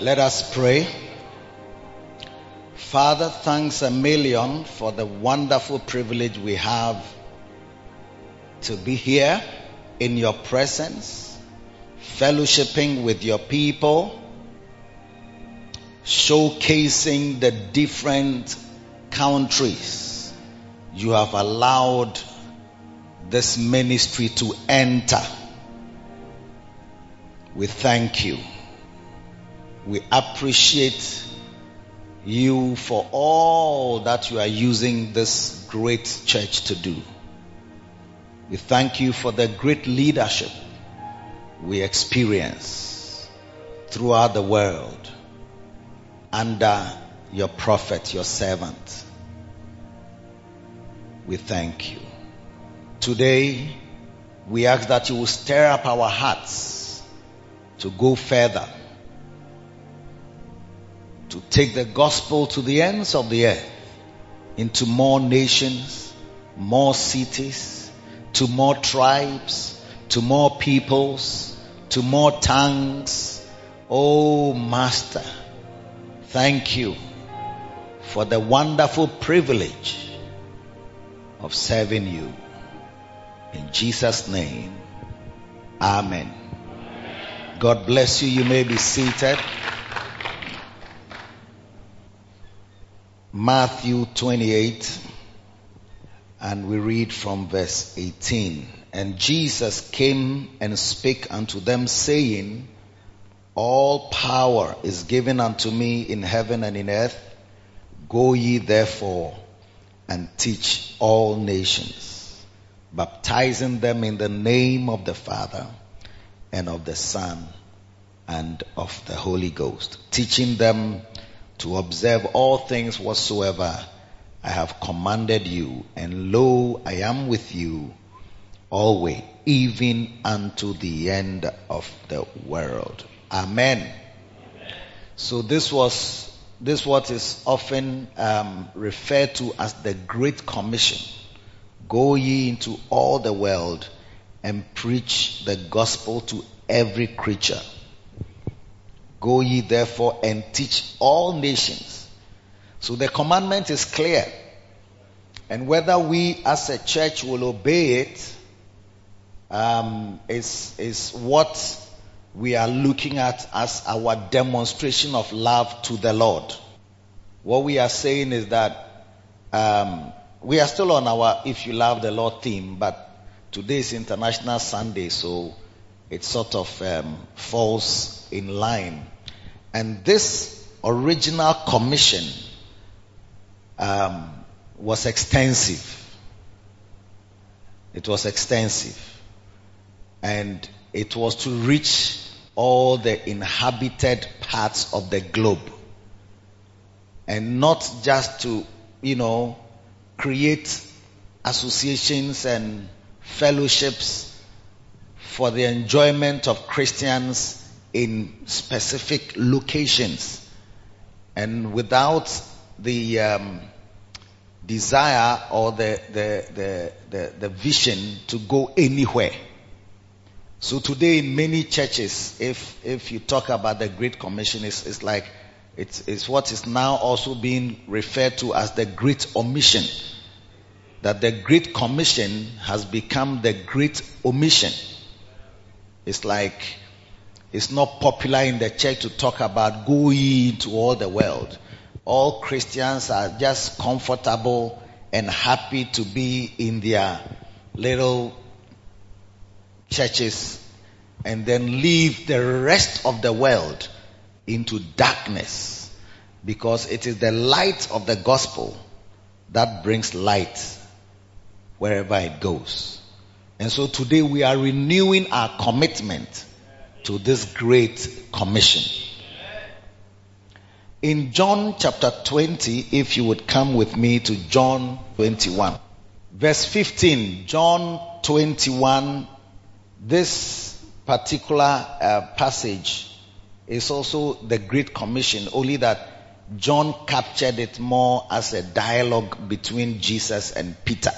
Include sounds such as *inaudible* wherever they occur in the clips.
Let us pray. Father, thanks a million for the wonderful privilege we have to be here in your presence, fellowshipping with your people, showcasing the different countries you have allowed this ministry to enter. We thank you. We appreciate you for all that you are using this great church to do. We thank you for the great leadership we experience throughout the world under your prophet, your servant. We thank you. Today, we ask that you will stir up our hearts to go further to take the gospel to the ends of the earth, into more nations, more cities, to more tribes, to more peoples, to more tongues. Oh, Master, thank you for the wonderful privilege of serving you. In Jesus' name, Amen. God bless you. You may be seated. Matthew 28, and we read from verse 18. And Jesus came and spake unto them, saying, All power is given unto me in heaven and in earth. Go ye therefore and teach all nations, baptizing them in the name of the Father and of the Son and of the Holy Ghost, teaching them to observe all things whatsoever I have commanded you. And lo, I am with you always, even unto the end of the world. Amen. Amen. So this was this what is often um, referred to as the Great Commission. Go ye into all the world and preach the gospel to every creature. Go ye therefore and teach all nations. So the commandment is clear. And whether we as a church will obey it um, is is what we are looking at as our demonstration of love to the Lord. What we are saying is that um, we are still on our if you love the Lord theme, but today is International Sunday, so it sort of um, falls in line and this original commission um, was extensive. It was extensive. And it was to reach all the inhabited parts of the globe. And not just to, you know, create associations and fellowships for the enjoyment of Christians in specific locations and without the um, desire or the, the, the, the, the vision to go anywhere. So today in many churches, if, if you talk about the Great Commission, it's, it's like, it's, it's what is now also being referred to as the Great Omission. That the Great Commission has become the Great Omission. It's like it's not popular in the church to talk about going to all the world. All Christians are just comfortable and happy to be in their little churches and then leave the rest of the world into darkness. because it is the light of the gospel that brings light wherever it goes. And so today we are renewing our commitment to this great commission. In John chapter 20, if you would come with me to John 21, verse 15, John 21, this particular uh, passage is also the Great Commission, only that John captured it more as a dialogue between Jesus and Peter.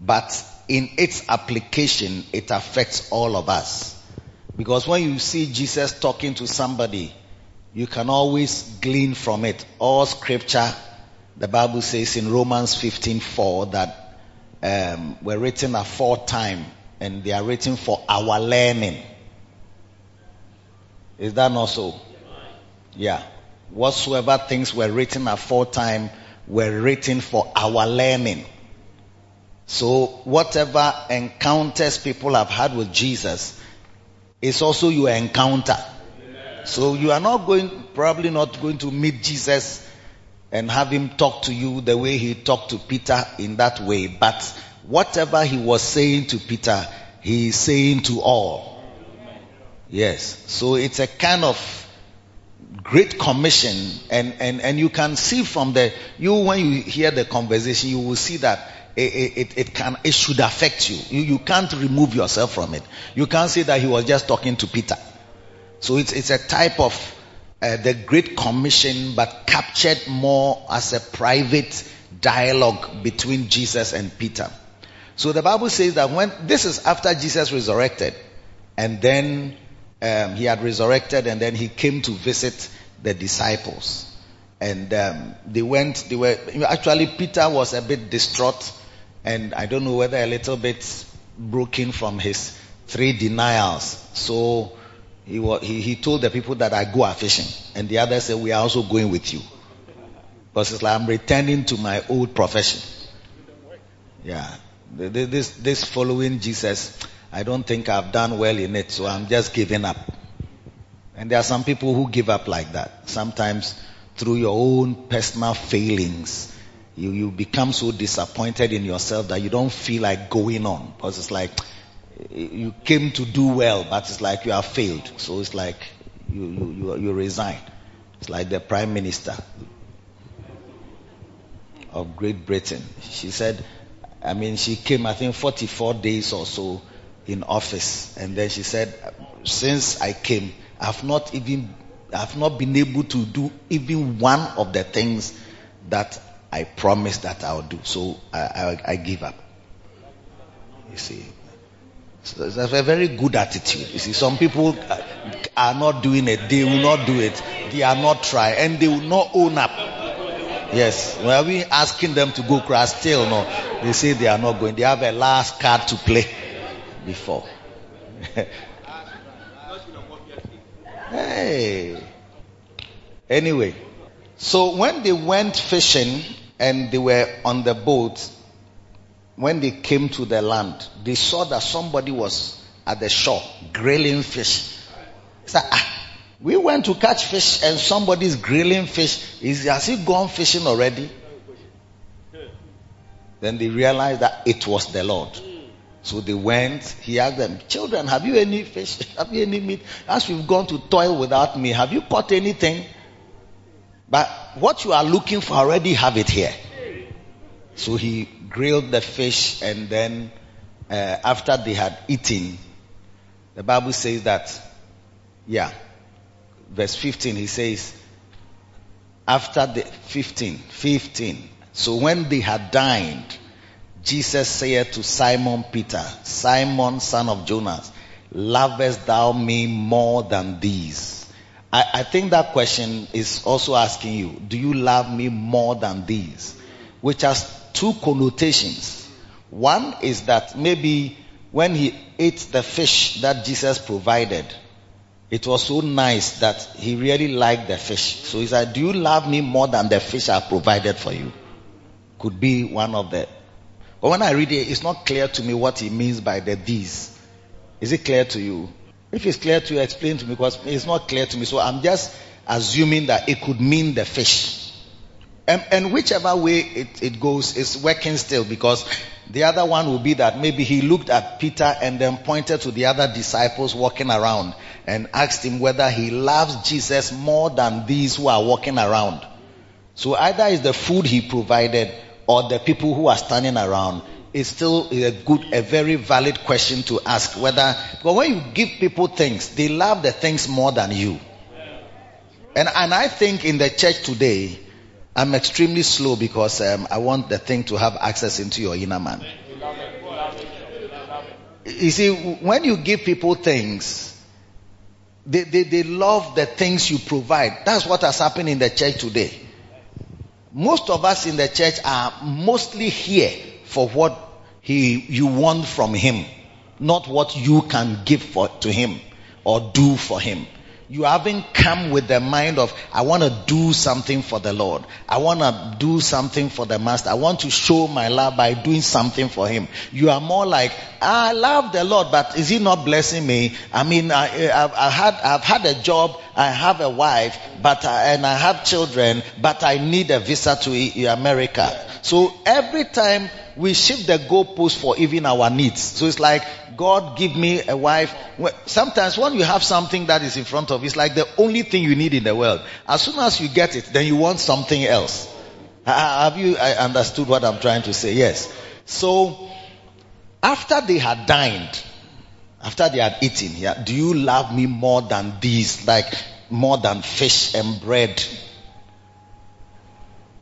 But in its application, it affects all of us. Because when you see Jesus talking to somebody, you can always glean from it. All scripture, the Bible says in Romans 15:4 that um, were written aforetime and they are written for our learning. Is that not so? Yeah. Whatsoever things were written aforetime were written for our learning. So whatever encounters people have had with Jesus is also your encounter. So you are not going, probably not going to meet Jesus and have him talk to you the way he talked to Peter in that way. But whatever he was saying to Peter, he is saying to all. Yes. So it's a kind of great commission and, and, and you can see from the, you when you hear the conversation, you will see that it, it, it, can, it should affect you. you. You can't remove yourself from it. You can't say that he was just talking to Peter. So it's, it's a type of uh, the Great Commission, but captured more as a private dialogue between Jesus and Peter. So the Bible says that when this is after Jesus resurrected, and then um, he had resurrected, and then he came to visit the disciples, and um, they went. They were actually Peter was a bit distraught, and I don't know whether a little bit broken from his three denials. So he, he, he told the people that I go fishing, and the others said we are also going with you, because it's like I'm returning to my old profession. Yeah, this this following Jesus, I don't think I've done well in it, so I'm just giving up. And there are some people who give up like that. Sometimes through your own personal failings, you, you become so disappointed in yourself that you don't feel like going on. Because it's like, eh, you came to do well, but it's like you have failed. So it's like you, you, you, you resign. It's like the prime minister of Great Britain. She said, I mean, she came, I think, 44 days or so in office. And then she said, since I came, I've not even, I've not been able to do even one of the things that I promised that I'll do. So I, I, I give up. You see. So it's a very good attitude. You see, some people uh, are not doing it. They will not do it. They are not trying. And they will not own up. Yes. When we asking them to go cross? still no. They say they are not going. They have a last card to play before. *laughs* hey. Anyway. So when they went fishing and they were on the boat, when they came to the land, they saw that somebody was at the shore grilling fish. Said, ah, we went to catch fish and somebody's grilling fish. Is has he gone fishing already? Then they realized that it was the Lord. So they went. He asked them, "Children, have you any fish? *laughs* Have you any meat? As we've gone to toil without me, have you caught anything? But what you are looking for, already have it here." So he grilled the fish, and then uh, after they had eaten, the Bible says that, yeah, verse 15, he says, after the 15, 15. So when they had dined, Jesus said to Simon Peter, Simon, son of Jonas, lovest thou me more than these? I, I think that question is also asking you, do you love me more than these? Which has two connotations. One is that maybe when he ate the fish that Jesus provided, it was so nice that he really liked the fish. So he said, Do you love me more than the fish I provided for you? Could be one of the. But when I read it, it's not clear to me what he means by the these. Is it clear to you? If it's clear to you, explain to me because it's not clear to me. So I'm just assuming that it could mean the fish. And, and whichever way it, it goes, it's working still because the other one will be that maybe he looked at Peter and then pointed to the other disciples walking around and asked him whether he loves Jesus more than these who are walking around. So either it's the food he provided or the people who are standing around is still a good, a very valid question to ask whether, but when you give people things, they love the things more than you. And, and I think in the church today, I'm extremely slow because um, I want the thing to have access into your inner man. You see, when you give people things, they, they, they love the things you provide. That's what has happened in the church today. Most of us in the church are mostly here for what he, you want from him, not what you can give for, to him or do for him. You haven't come with the mind of, I want to do something for the Lord. I want to do something for the Master. I want to show my love by doing something for Him. You are more like, I love the Lord, but is He not blessing me? I mean, I, have had, I've had a job, I have a wife, but I, and I have children, but I need a visa to America. So every time we shift the goalpost for even our needs. So it's like, God give me a wife. Sometimes when you have something that is in front of you, it's like the only thing you need in the world. As soon as you get it, then you want something else. Have you understood what I'm trying to say? Yes. So, after they had dined, after they had eaten, yeah, do you love me more than these, like more than fish and bread?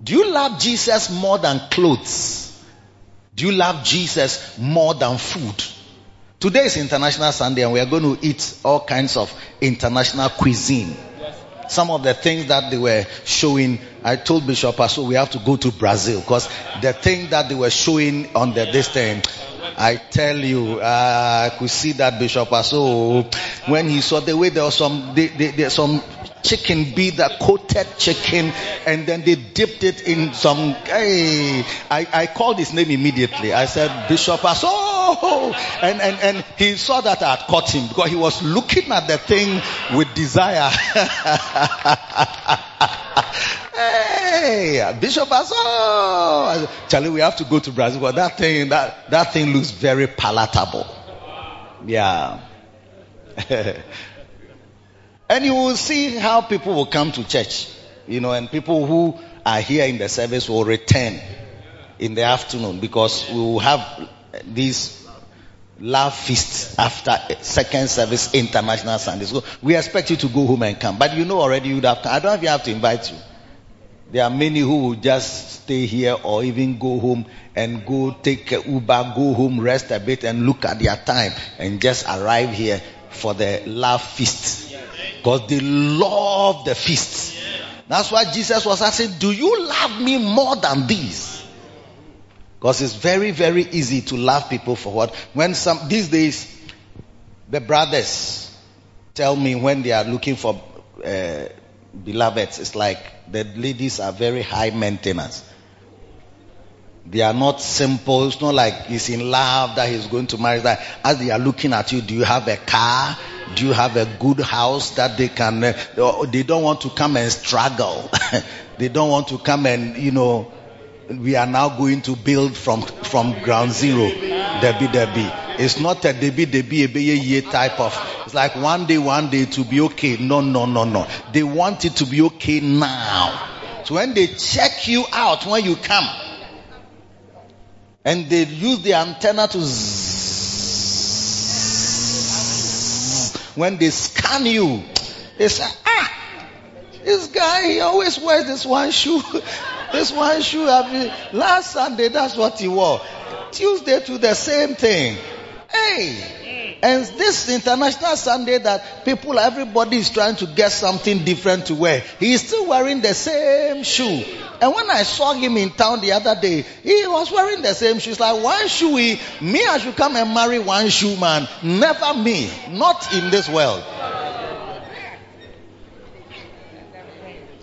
Do you love Jesus more than clothes? Do you love Jesus more than food? Today is International Sunday and we are going to eat all kinds of international cuisine. Some of the things that they were showing, I told Bishop Aso we have to go to Brazil because the thing that they were showing on the this thing, I tell you, uh, I could see that Bishop Aso when he saw the way there was some, there some chicken be the coated chicken and then they dipped it in some hey I, I called his name immediately. I said bishop oh and, and and he saw that i had caught him because he was looking at the thing with desire. *laughs* Hey bishop oh charlie we have to go to brazil that thing that that thing looks very palatable. Yeah *laughs* And you will see how people will come to church, you know, and people who are here in the service will return in the afternoon because we will have these love feasts after second service international Sunday. So we expect you to go home and come. But you know already you'd have I don't have to invite you. There are many who will just stay here or even go home and go take Uber, go home, rest a bit and look at their time and just arrive here for the love feast. Because they love the feast. That's why Jesus was asking, Do you love me more than these? Because it's very, very easy to love people for what? When some, these days, the brothers tell me when they are looking for uh, beloveds, it's like the ladies are very high maintenance. They are not simple. It's not like he's in love that he's going to marry. That as they are looking at you, do you have a car? Do you have a good house that they can, uh, they don't want to come and struggle. *laughs* they don't want to come and, you know, we are now going to build from, from ground zero. Debbie, Debbie. It's not a Debbie, Debbie, a type of, it's like one day, one day to be okay. No, no, no, no. They want it to be okay now. So when they check you out when you come, and they use the antenna to when they scan you, they say, ah, this guy, he always wears this one shoe. *laughs* this one shoe, last Sunday, that's what he wore. Tuesday to the same thing. Hey! And this international Sunday that people, everybody is trying to get something different to wear. He is still wearing the same shoe. And when I saw him in town the other day, he was wearing the same shoes. Like one shoe, me, I should come and marry one shoe man. Never me. Not in this world.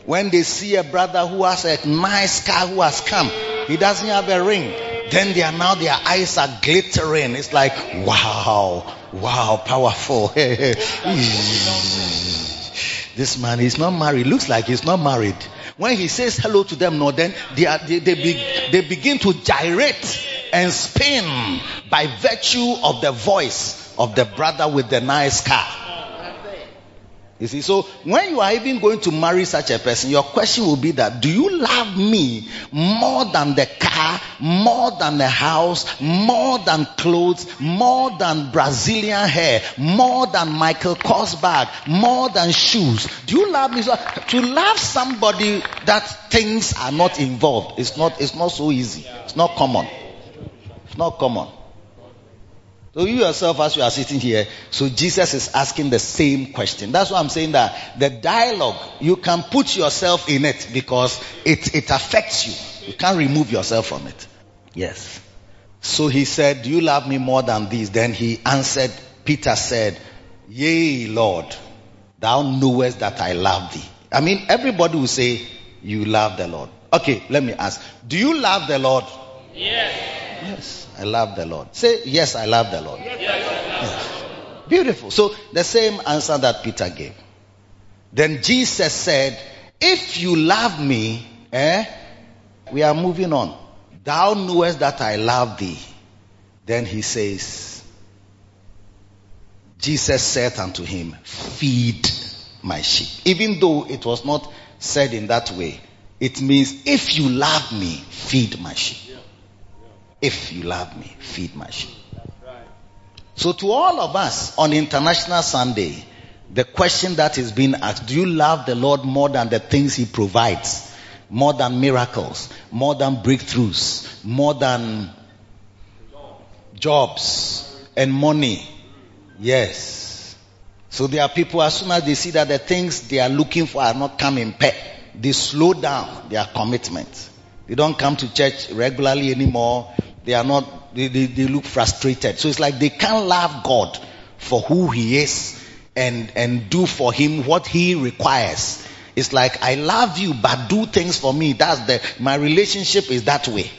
When they see a brother who has a nice car who has come, he doesn't have a ring. Then they are now their eyes are glittering. It's like, wow, wow, powerful. *laughs* this man is not married. Looks like he's not married. When he says hello to them, no, then they, are, they, they, be, they begin to gyrate and spin by virtue of the voice of the brother with the nice car. You see, so when you are even going to marry such a person, your question will be that do you love me more than the car, more than the house, more than clothes, more than Brazilian hair, more than Michael Kors bag, more than shoes? Do you love me? So, to love somebody that things are not involved, it's not, it's not so easy. It's not common. It's not common. So you yourself, as you are sitting here, so Jesus is asking the same question. That's why I'm saying that the dialogue, you can put yourself in it because it, it affects you. You can't remove yourself from it. Yes. So he said, do you love me more than these? Then he answered, Peter said, yea, Lord, thou knowest that I love thee. I mean, everybody will say, you love the Lord. Okay, let me ask, do you love the Lord? Yes. Yes. I love the Lord. Say, yes, I love the Lord. Yes. Beautiful. So the same answer that Peter gave. Then Jesus said, if you love me, eh, we are moving on. Thou knowest that I love thee. Then he says, Jesus said unto him, feed my sheep. Even though it was not said in that way, it means if you love me, feed my sheep. If you love me, feed my sheep. So to all of us on International Sunday, the question that is being asked, do you love the Lord more than the things He provides? More than miracles, more than breakthroughs, more than jobs and money? Yes. So there are people, as soon as they see that the things they are looking for are not coming, they slow down their commitment. They don't come to church regularly anymore. They are not, they, they, they look frustrated. So it's like they can't love God for who He is and, and do for Him what He requires. It's like, I love you, but do things for me. That's the, my relationship is that way.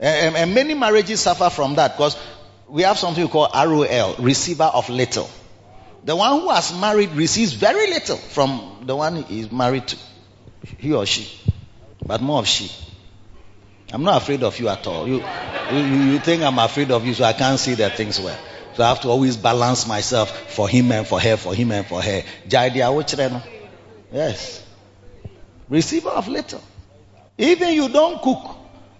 And, and many marriages suffer from that because we have something we call ROL, receiver of little. The one who has married receives very little from the one he is married to. He or she. But more of she. I'm not afraid of you at all. You, you, you think I'm afraid of you, so I can't see the things well. So I have to always balance myself for him and for her, for him and for her. Yes. Receiver of little. Even you don't cook,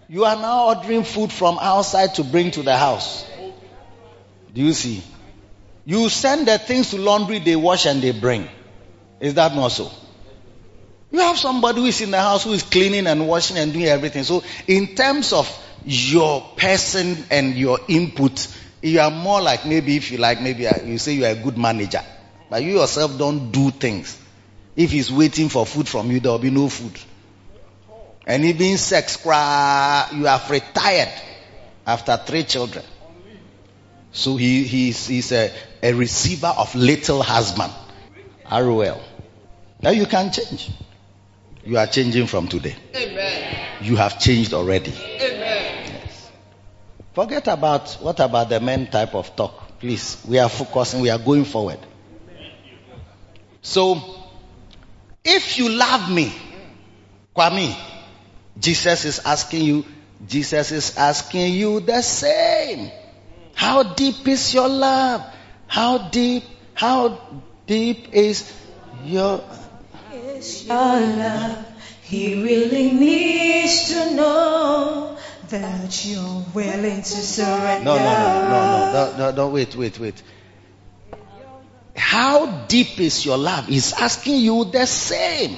you are now ordering food from outside to bring to the house. Do you see? You send the things to laundry, they wash and they bring. Is that not so? You have somebody who is in the house who is cleaning and washing and doing everything. So in terms of your person and your input, you are more like maybe if you like, maybe uh, you say you are a good manager. But you yourself don't do things. If he's waiting for food from you, there will be no food. And even sex, you have retired after three children. So he, he's, he's a, a receiver of little husband. ROL. Now you can change. You are changing from today. Amen. You have changed already. Amen. Yes. Forget about what about the men type of talk. Please. We are focusing, we are going forward. So, if you love me, Kwame, Jesus is asking you, Jesus is asking you the same. How deep is your love? How deep, how deep is your is your love. He really needs to know that you're willing to surrender. No, no, no, no, no, no, no, wait, wait, wait. How deep is your love? He's asking you the same.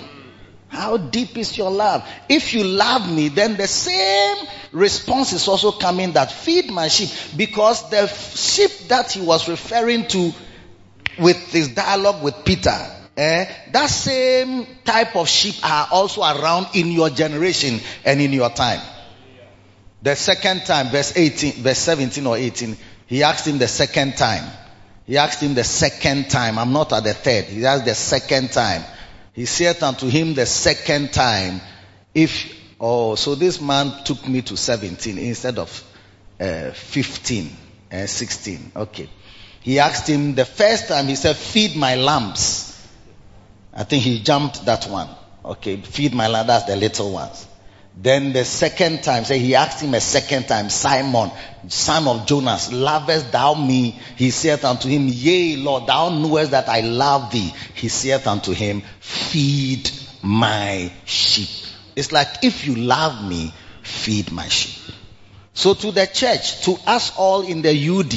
How deep is your love? If you love me, then the same response is also coming that feed my sheep. Because the sheep that he was referring to with his dialogue with Peter, eh, that same type of sheep are also around in your generation and in your time. The second time, verse 18, verse 17 or 18, he asked him the second time. He asked him the second time. I'm not at the third. He asked the second time. He said unto him the second time, if, oh, so this man took me to 17 instead of uh, 15, uh, 16. Okay. He asked him the first time, he said, feed my lambs. I think he jumped that one. Okay, feed my land, that's the little ones. Then the second time, say he asked him a second time, Simon, son of Jonas, lovest thou me? He saith unto him, Yea, Lord, thou knowest that I love thee. He saith unto him, Feed my sheep. It's like if you love me, feed my sheep. So to the church, to us all in the UD,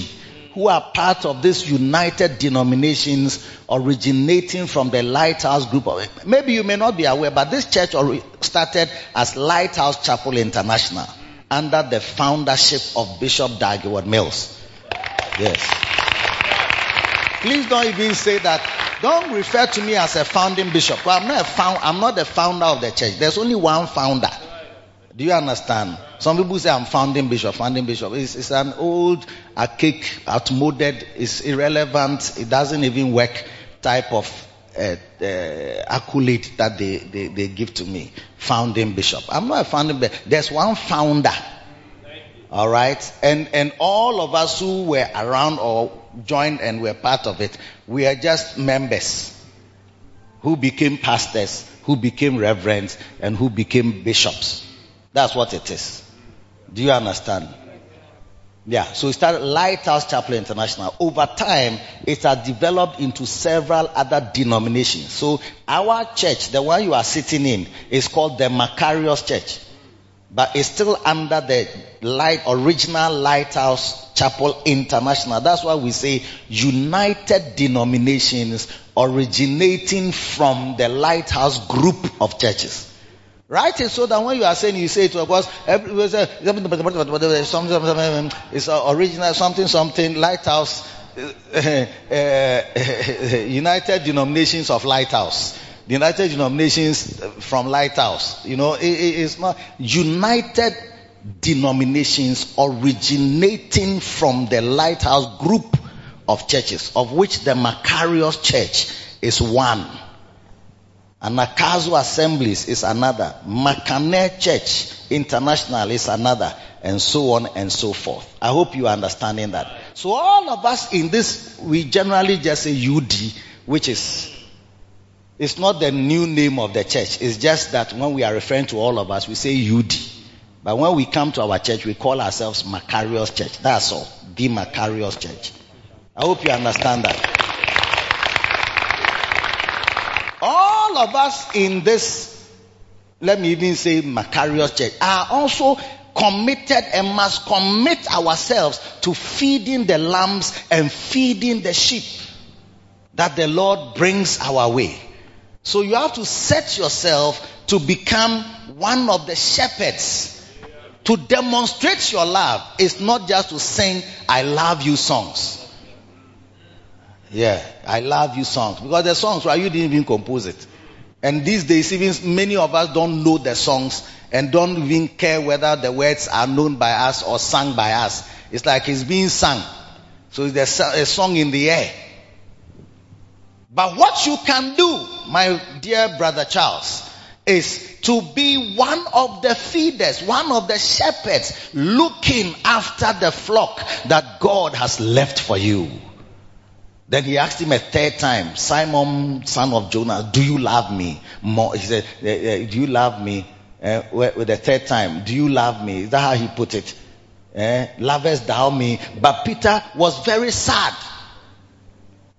who are part of this united denominations originating from the Lighthouse group. Of, maybe you may not be aware, but this church started as Lighthouse Chapel International under the foundership of Bishop Dag Heward-Mills. Yes. Please don't even say that. Don't refer to me as a founding bishop. I'm not a found, I'm not the founder of the church. There's only one founder. Do you understand? Some people say I'm founding bishop, founding bishop. It's, it's an old, archaic, outmoded, it's irrelevant, it doesn't even work type of uh, uh, accolade that they, they, they give to me. Founding bishop. I'm not a founding bishop. There's one founder. All right. And, and all of us who were around or joined and were part of it, we are just members who became pastors, who became reverends, and who became bishops. That's what it is. Do you understand? Yeah, so it started Lighthouse Chapel International. Over time, it has developed into several other denominations. So our church, the one you are sitting in, is called the Makarios Church. But it's still under the light, original Lighthouse Chapel International. That's why we say united denominations originating from the Lighthouse group of churches. Right? And so that when you are saying, you say it, of course, it's original, something, something, lighthouse, uh, *laughs* United Denominations of Lighthouse. The United Denominations from Lighthouse. You know, it, it's not United Denominations originating from the Lighthouse group of churches, of which the Makarios Church is one. Anagkazo Assemblies is another. Makane Church International is another. And so on and so forth. I hope you are understanding that. So all of us in this, we generally just say UD, which is, it's not the new name of the church. It's just that when we are referring to all of us, we say UD. But when we come to our church, we call ourselves Makarios Church. That's all. The Makarios Church. I hope you understand that. All of us in this, let me even say Makarios Church, are also committed and must commit ourselves to feeding the lambs and feeding the sheep that the Lord brings our way. So you have to set yourself to become one of the shepherds. To demonstrate your love is not just to sing I love you songs. Yeah, I love you songs. Because the songs, right, you didn't even compose it. And these days, even many of us don't know the songs and don't even care whether the words are known by us or sung by us. It's like it's being sung. So there's a song in the air. But what you can do, my dear brother Charles, is to be one of the feeders, one of the shepherds looking after the flock that God has left for you. Then he asked him a third time, Simon, son of Jonah, do you love me? More, he said, "Eh, eh, do you love me? Uh, with the third time, do you love me? Is that how he put it? Eh? Lovest thou me? But Peter was very sad.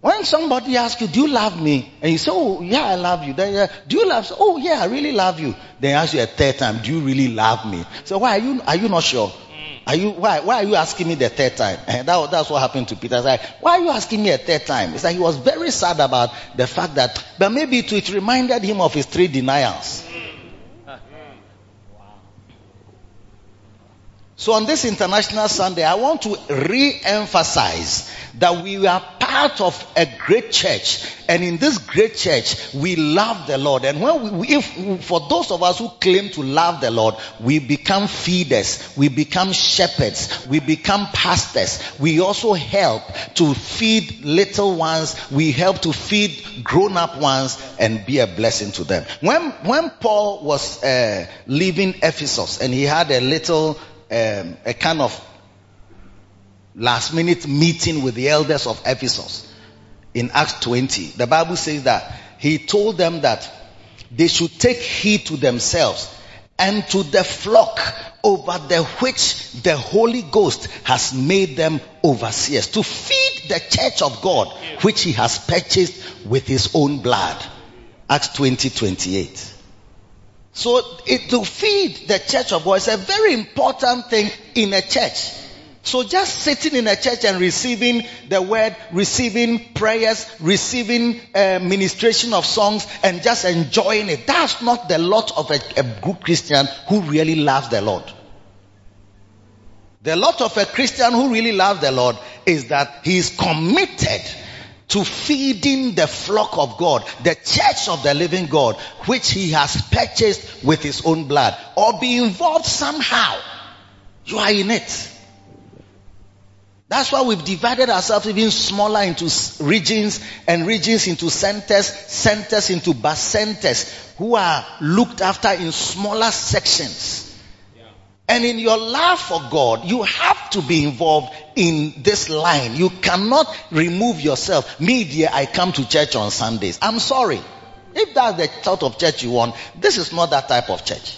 When somebody asks you, do you love me? And you say, oh yeah, I love you. Then, uh, do you love? Oh yeah, I really love you. Then ask you a third time, do you really love me? So why are you, are you not sure? Are you, why, why are you asking me the third time? And that, that's what happened to Peter. Like, why are you asking me a third time? It's like he was very sad about the fact that, but maybe it, it reminded him of his three denials. So on this International Sunday, I want to re-emphasize that we are part of a great church. And in this great church, we love the Lord. And when we, if, for those of us who claim to love the Lord, we become feeders, we become shepherds, we become pastors. We also help to feed little ones. We help to feed grown up ones and be a blessing to them. When, when Paul was uh, leaving Ephesus and he had a little um, a kind of last minute meeting with the elders of Ephesus in Acts 20. The Bible says that he told them that they should take heed to themselves and to the flock over the which the Holy Ghost has made them overseers to feed the church of God which he has purchased with his own blood. Acts 20 28. So it, to feed the church of God is a very important thing in a church. So just sitting in a church and receiving the word, receiving prayers, receiving uh, ministration of songs and just enjoying it. That's not the lot of a, a good Christian who really loves the Lord. The lot of a Christian who really loves the Lord is that he is committed to feeding the flock of God, the church of the living God, which he has purchased with his own blood, or be involved somehow. You are in it. That's why we've divided ourselves even smaller into regions and regions into centers, centers into bacentas who are looked after in smaller sections. And in your love for God, you have to be involved in this line. You cannot remove yourself. Me, dear, I come to church on Sundays. I'm sorry. If that's the sort of church you want, this is not that type of church.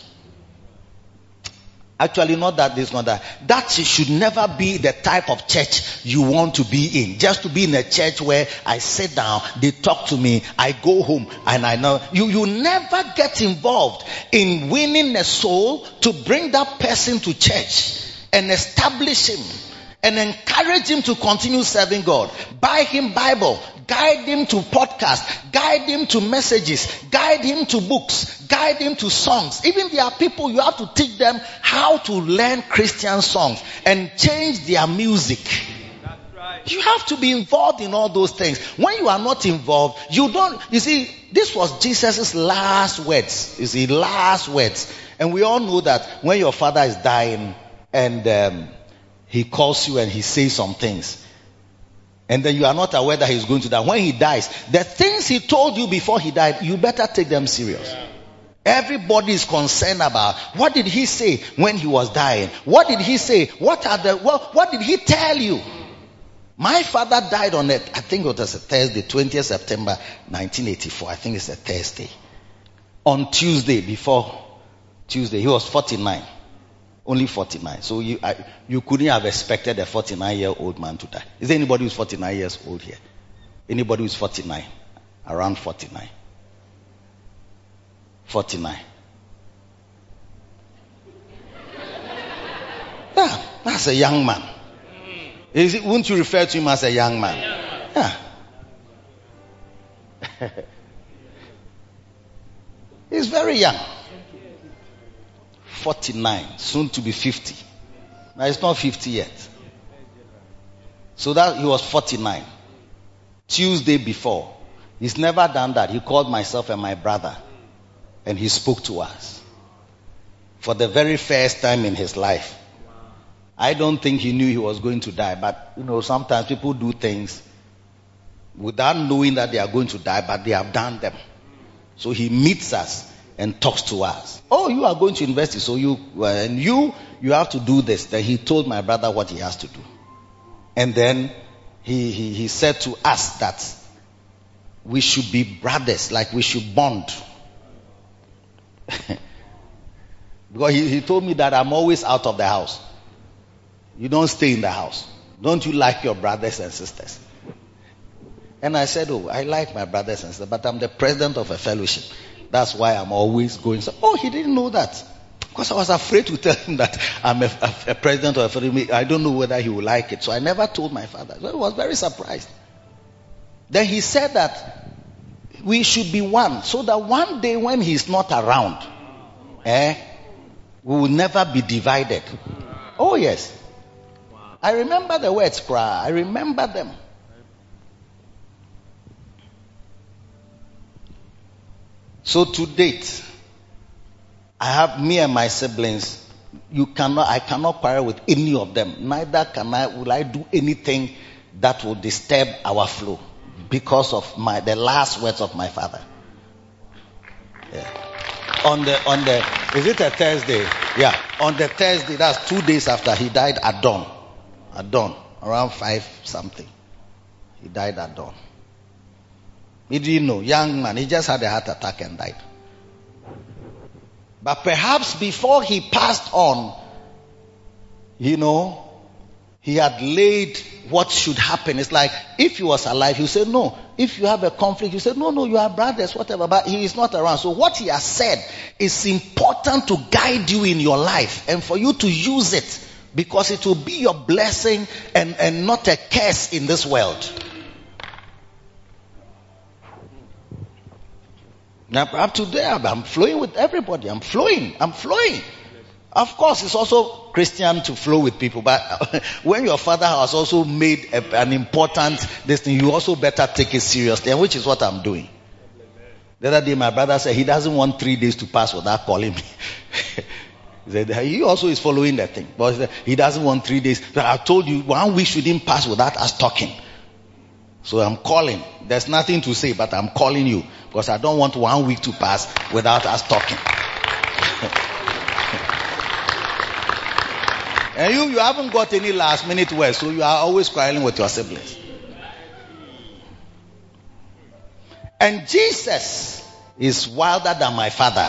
Actually, not that this, not that. That should never be the type of church you want to be in. Just to be in a church where I sit down, they talk to me, I go home, and I know. You, you never get involved in winning a soul to bring that person to church and establish him and encourage him to continue serving God. Buy him Bible, guide him to podcasts, guide him to messages, guide him to books, guide him to songs. Even there are people you have to teach them how to learn Christian songs and change their music. You have to be involved in all those things. When you are not involved, you don't, you see, this was Jesus' last words. You see, last words. And we all know that when your father is dying and um, he calls you and he says some things. And then you are not aware that he's going to die. When he dies, the things he told you before he died, you better take them serious. Everybody is concerned about what did he say when he was dying? What did he say? What are the what, what did he tell you? My father died on it. I think it was a Thursday, 20th September 1984. I think it's a Thursday. On Tuesday, before Tuesday, he was 49. Only 49. So you, I, you couldn't have expected a 49 year old man to die. Is there anybody who's 49 years old here? Anybody who's 49? Around 49. 49. *laughs* Yeah, that's a young man. Is it, wouldn't you refer to him as a young man? Yeah. *laughs* He's very young. 49, soon to be 50. Now it's not 50 yet. So that he was 49. Tuesday before. He's never done that. He called myself and my brother and he spoke to us for the very first time in his life. I don't think he knew he was going to die, but you know, sometimes people do things without knowing that they are going to die, but they have done them. So he meets us and talks to us. Oh, you are going to university, so you and you you have to do this. Then he told my brother what he has to do, and then he he, he said to us that we should be brothers, like we should bond. *laughs* because he, he told me that I'm always out of the house. You don't stay in the house. Don't you like your brothers and sisters? And I said, Oh, I like my brothers and sisters, but I'm the president of a fellowship. That's why I'm always going. So, oh, he didn't know that. Because I was afraid to tell him that I'm a, a, a president of a family. I don't know whether he will like it. So I never told my father. So I was very surprised. Then he said that we should be one. So that one day when he's not around, eh, we will never be divided. Oh, yes. I remember the words, cry. I remember them. So to date, I have me and my siblings. You cannot, I cannot quarrel with any of them. Neither can I, will I do anything that will disturb our flow because of my, the last words of my father. Yeah. On the, on the, is it a Thursday? Yeah. On the Thursday, that's two days after he died at dawn. At dawn. Around five something. He died at dawn. He didn't know. Young man. He just had a heart attack and died. But perhaps before he passed on, you know, he had laid what should happen. It's like if he was alive, he would say, No. If you have a conflict, you say, No, no, you are brothers, whatever. But he is not around. So what he has said is important to guide you in your life and for you to use it because it will be your blessing and, and not a curse in this world. Now, up to there, I'm flowing with everybody. I'm flowing. I'm flowing. Of course, it's also Christian to flow with people, but *laughs* when your father has also made a, an important thing, you also better take it seriously, and which is what I'm doing. The other day, my brother said he doesn't want three days to pass without calling me. *laughs* he said he also is following that thing, but he doesn't want three days. I told you one week shouldn't pass without us talking. So I'm calling. There's nothing to say, but I'm calling you because I don't want one week to pass without us talking. *laughs* And you, you haven't got any last minute words, so you are always quarreling with your siblings. And Jesus is wilder than my father.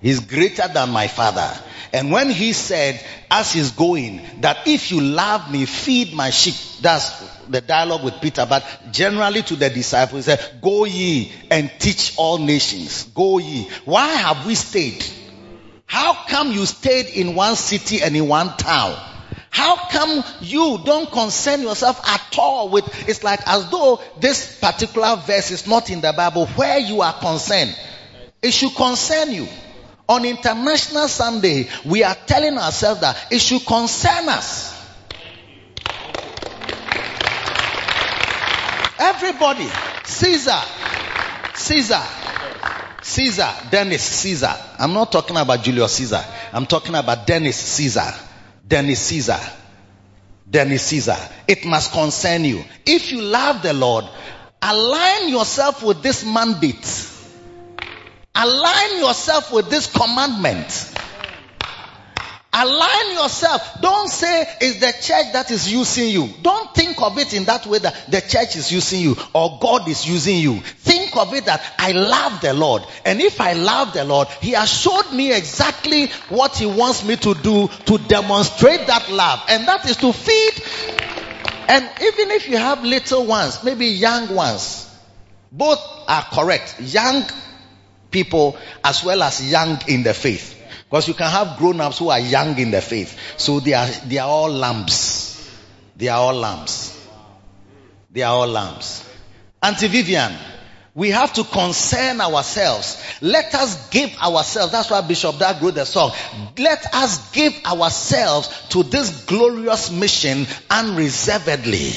He's greater than my father. And when he said, as he's going, that if you love me, feed my sheep, that's the dialogue with Peter, but generally to the disciples, he said, go ye and teach all nations. Go ye. Why have we stayed? How come you stayed in one city and in one town? How come you don't concern yourself at all with, it's like as though this particular verse is not in the Bible where you are concerned. It should concern you. On International Sunday, we are telling ourselves that it should concern us. Everybody, Caesar, Caesar, Caesar, Dennis Caesar. I'm not talking about Julius Caesar. I'm talking about Dennis Caesar. Dennis Caesar. Dennis Caesar. It must concern you. If you love the Lord, align yourself with this mandate. Align yourself with this commandment. Align yourself. Don't say it's the church that is using you. Don't of it in that way that the church is using you or God is using you. Think of it that I love the Lord. And if I love the Lord, He has showed me exactly what He wants me to do to demonstrate that love. And that is to feed. And even if you have little ones, maybe young ones, both are correct. Young people as well as young in the faith. Because you can have grown-ups who are young in the faith. So they are, they are all lambs. They are all lambs. They are all lambs. Auntie Vivian, we have to concern ourselves. Let us give ourselves. That's why Bishop Dag wrote the song. Let us give ourselves to this glorious mission unreservedly.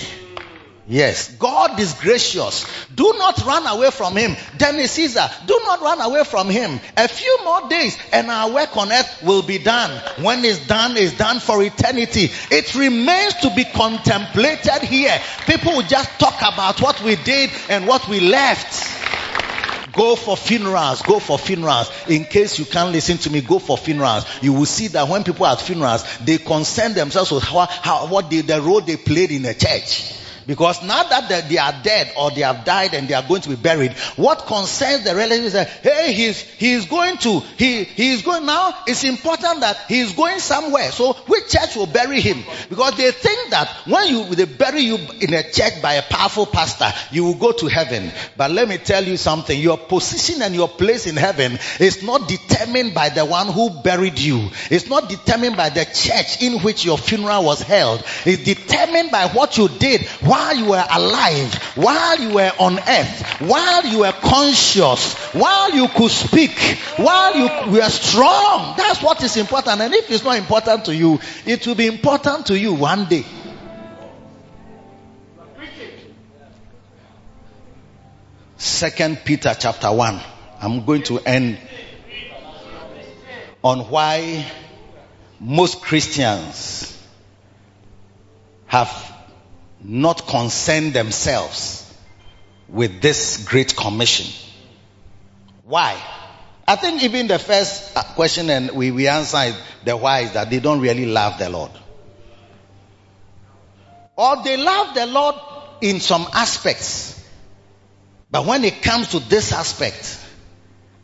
Yes, God is gracious. Do not run away from Him. Dennis Caesar, do not run away from Him. A few more days and our work on earth will be done. When it's done, it's done for eternity. It remains to be contemplated here. People will just talk about what we did and what we left. Go for funerals. Go for funerals. In case you can't listen to me, go for funerals. You will see that when people are at funerals, they concern themselves with how, how what they, the role they played in the church. Because now that they are dead or they have died and they are going to be buried, what concerns the relatives is hey, he's, he's going to, he, he is going now, it's important that he is going somewhere. So which church will bury him? Because they think that when you, they bury you in a church by a powerful pastor, you will go to heaven. But let me tell you something, your position and your place in heaven is not determined by the one who buried you. It's not determined by the church in which your funeral was held. It's determined by what you did while you were alive, while you were on earth, while you were conscious, while you could speak, while you were strong. That's what is important. And if it's not important to you, it will be important to you one day. Second Peter chapter 1. I'm going to end on why most Christians have not concern themselves with this great commission. Why? I think even the first uh, question and we, we answered the why is that they don't really love the Lord. Or they love the Lord in some aspects. But when it comes to this aspect,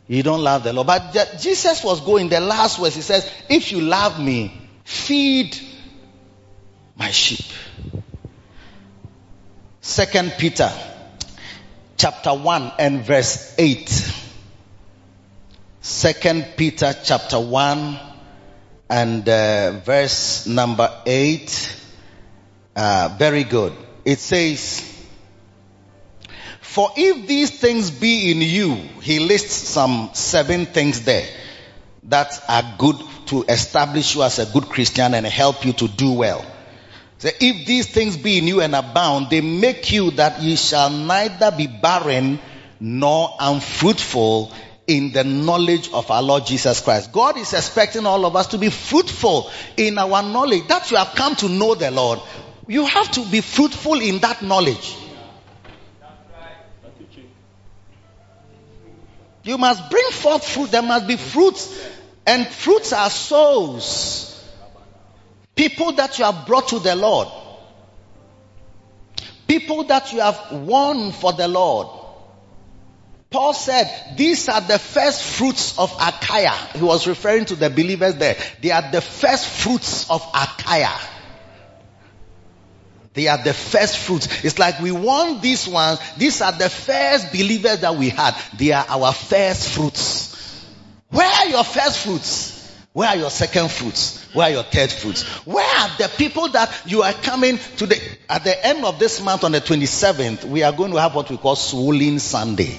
you don't love the Lord. But Jesus was going the last verse. He says, if you love me, feed my sheep. Second Peter chapter 1 and verse 8. Second Peter chapter 1 and uh, verse number 8. Uh, very good. It says, For if these things be in you, he lists some seven things there that are good to establish you as a good Christian and help you to do well. If these things be in you and abound, they make you that ye shall neither be barren nor unfruitful in the knowledge of our Lord Jesus Christ. God is expecting all of us to be fruitful in our knowledge. That you have come to know the Lord. You have to be fruitful in that knowledge. You must bring forth fruit. There must be fruits. And fruits are souls. People that you have brought to the Lord. People that you have won for the Lord. Paul said, these are the first fruits of Achaia. He was referring to the believers there. They are the first fruits of Achaia. They are the first fruits. It's like we want these ones. These are the first believers that we had. They are our first fruits. Where are your first fruits? Where are your second fruits? Where are your third fruits? Where are the people that you are coming to the, at the end of this month on the 27th, we are going to have what we call Swollen Sunday.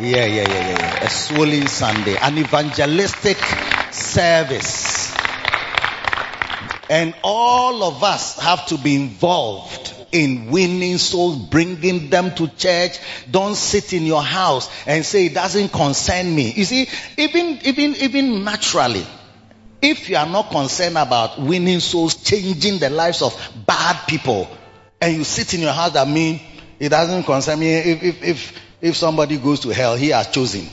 Yeah, yeah, yeah, yeah, yeah. A Swollen Sunday. An evangelistic service. And all of us have to be involved in winning souls, bringing them to church. Don't sit in your house and say it doesn't concern me. You see, even, even, even naturally, if you are not concerned about winning souls, changing the lives of bad people, and you sit in your house, that mean it doesn't concern me. If, if, if, if somebody goes to hell, he has chosen.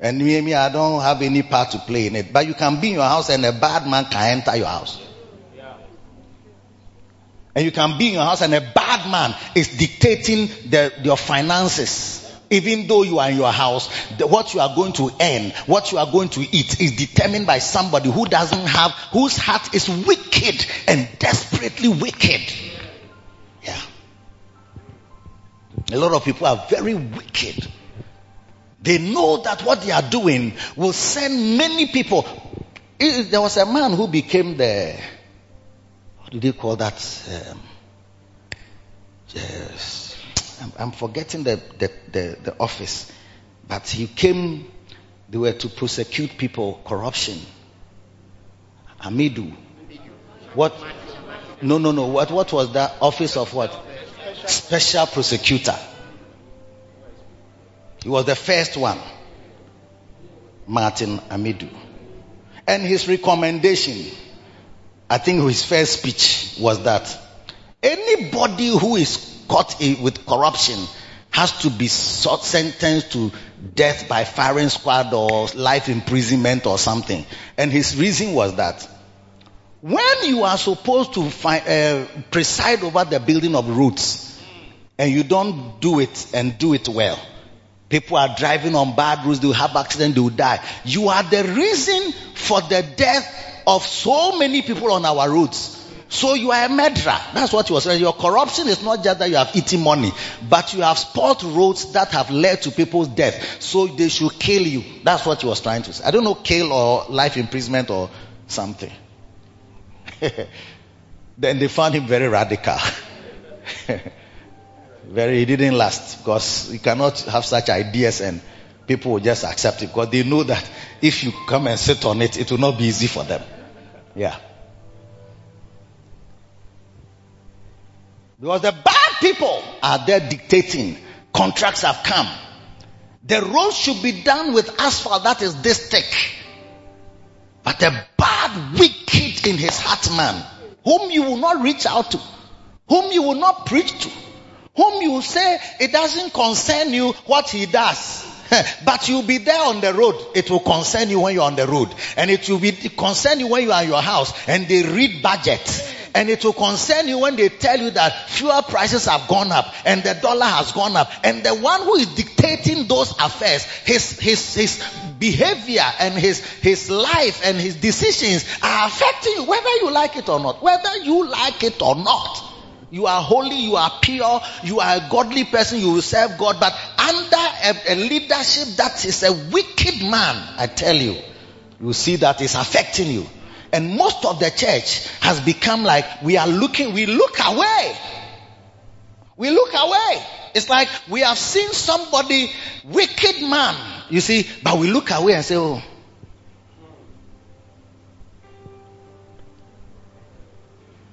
And me, me, I don't have any part to play in it. But you can be in your house and a bad man can enter your house. And you can be in your house and a bad man is dictating the, your finances. Even though you are in your house, the, what you are going to earn, what you are going to eat is determined by somebody who doesn't have, whose heart is wicked and desperately wicked. Yeah. A lot of people are very wicked. They know that what they are doing will send many people. There was a man who became the, what do they call that? Um, yes. I'm, I'm forgetting the, the, the, the office. But he came, they were to prosecute people, corruption. Amidu. What? No, no, no. What, what was that office of what? Special prosecutor. He was the first one. Martin Amidu. And his recommendation, I think his first speech was that anybody who is caught with corruption has to be sentenced to death by firing squad or life imprisonment or something. And his reason was that when you are supposed to uh, preside over the building of roads and you don't do it and do it well, people are driving on bad roads, they will have accidents, they will die. You are the reason for the death of so many people on our roads. So you are a murderer. That's what he was saying. Your corruption is not just that you have eaten money, but you have spoiled roads that have led to people's death. So they should kill you. That's what he was trying to say. I don't know, kill or life imprisonment or something. *laughs* then they found him very radical. *laughs* very, he didn't last because you cannot have such ideas and people will just accept it because they know that if you come and sit on it, it will not be easy for them. Yeah. Because the bad people are there dictating. Contracts have come. The road should be done with asphalt that is this thick. But the bad, wicked in his heart man, whom you will not reach out to, whom you will not preach to, whom you say it doesn't concern you what he does. *laughs* But you'll be there on the road. It will concern you when you're on the road. And it will be concern you when you are in your house and they read budget And it will concern you when they tell you that fuel prices have gone up and the dollar has gone up. And the one who is dictating those affairs, his, his, his behavior and his, his life and his decisions are affecting you, whether you like it or not. Whether you like it or not. You are holy, you are pure, you are a godly person, you will serve God, but under a, a leadership that is a wicked man, I tell you, you see that is affecting you. And most of the church has become like we are looking, we look away. We look away. It's like we have seen somebody, wicked man, you see, but we look away and say, oh.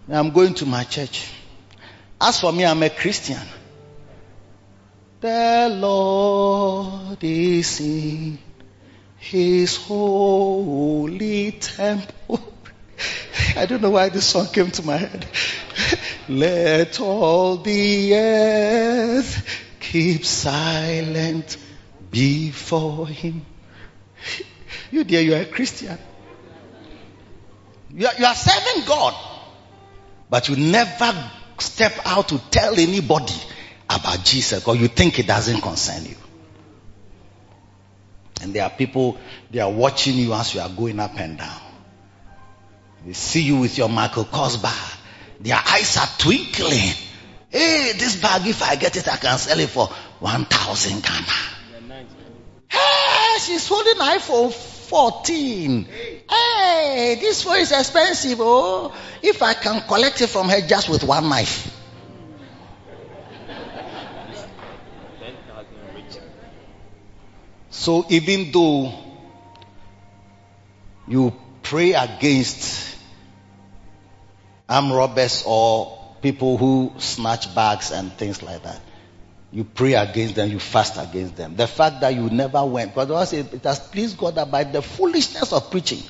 I'm going to my church. As for me, I'm a Christian. The Lord is in his holy temple. I don't know why this song came to my head. Let all the earth keep silent before him. You dear, you are a Christian. You are, you are serving God. But you never step out to tell anybody about Jesus or you think it doesn't concern you. And there are people, they are watching you as you are going up and down. They see you with your Michael Kors bag. Their eyes are twinkling. Hey, this bag, if I get it, I can sell it for 1,000 Ghana. Hey, she's holding iPhone 14. Hey, this phone is expensive. Oh, if I can collect it from her just with one knife. So even though you pray against armed robbers or people who snatch bags and things like that, you pray against them, you fast against them. The fact that you never went, because it has pleased God that by the foolishness of preaching,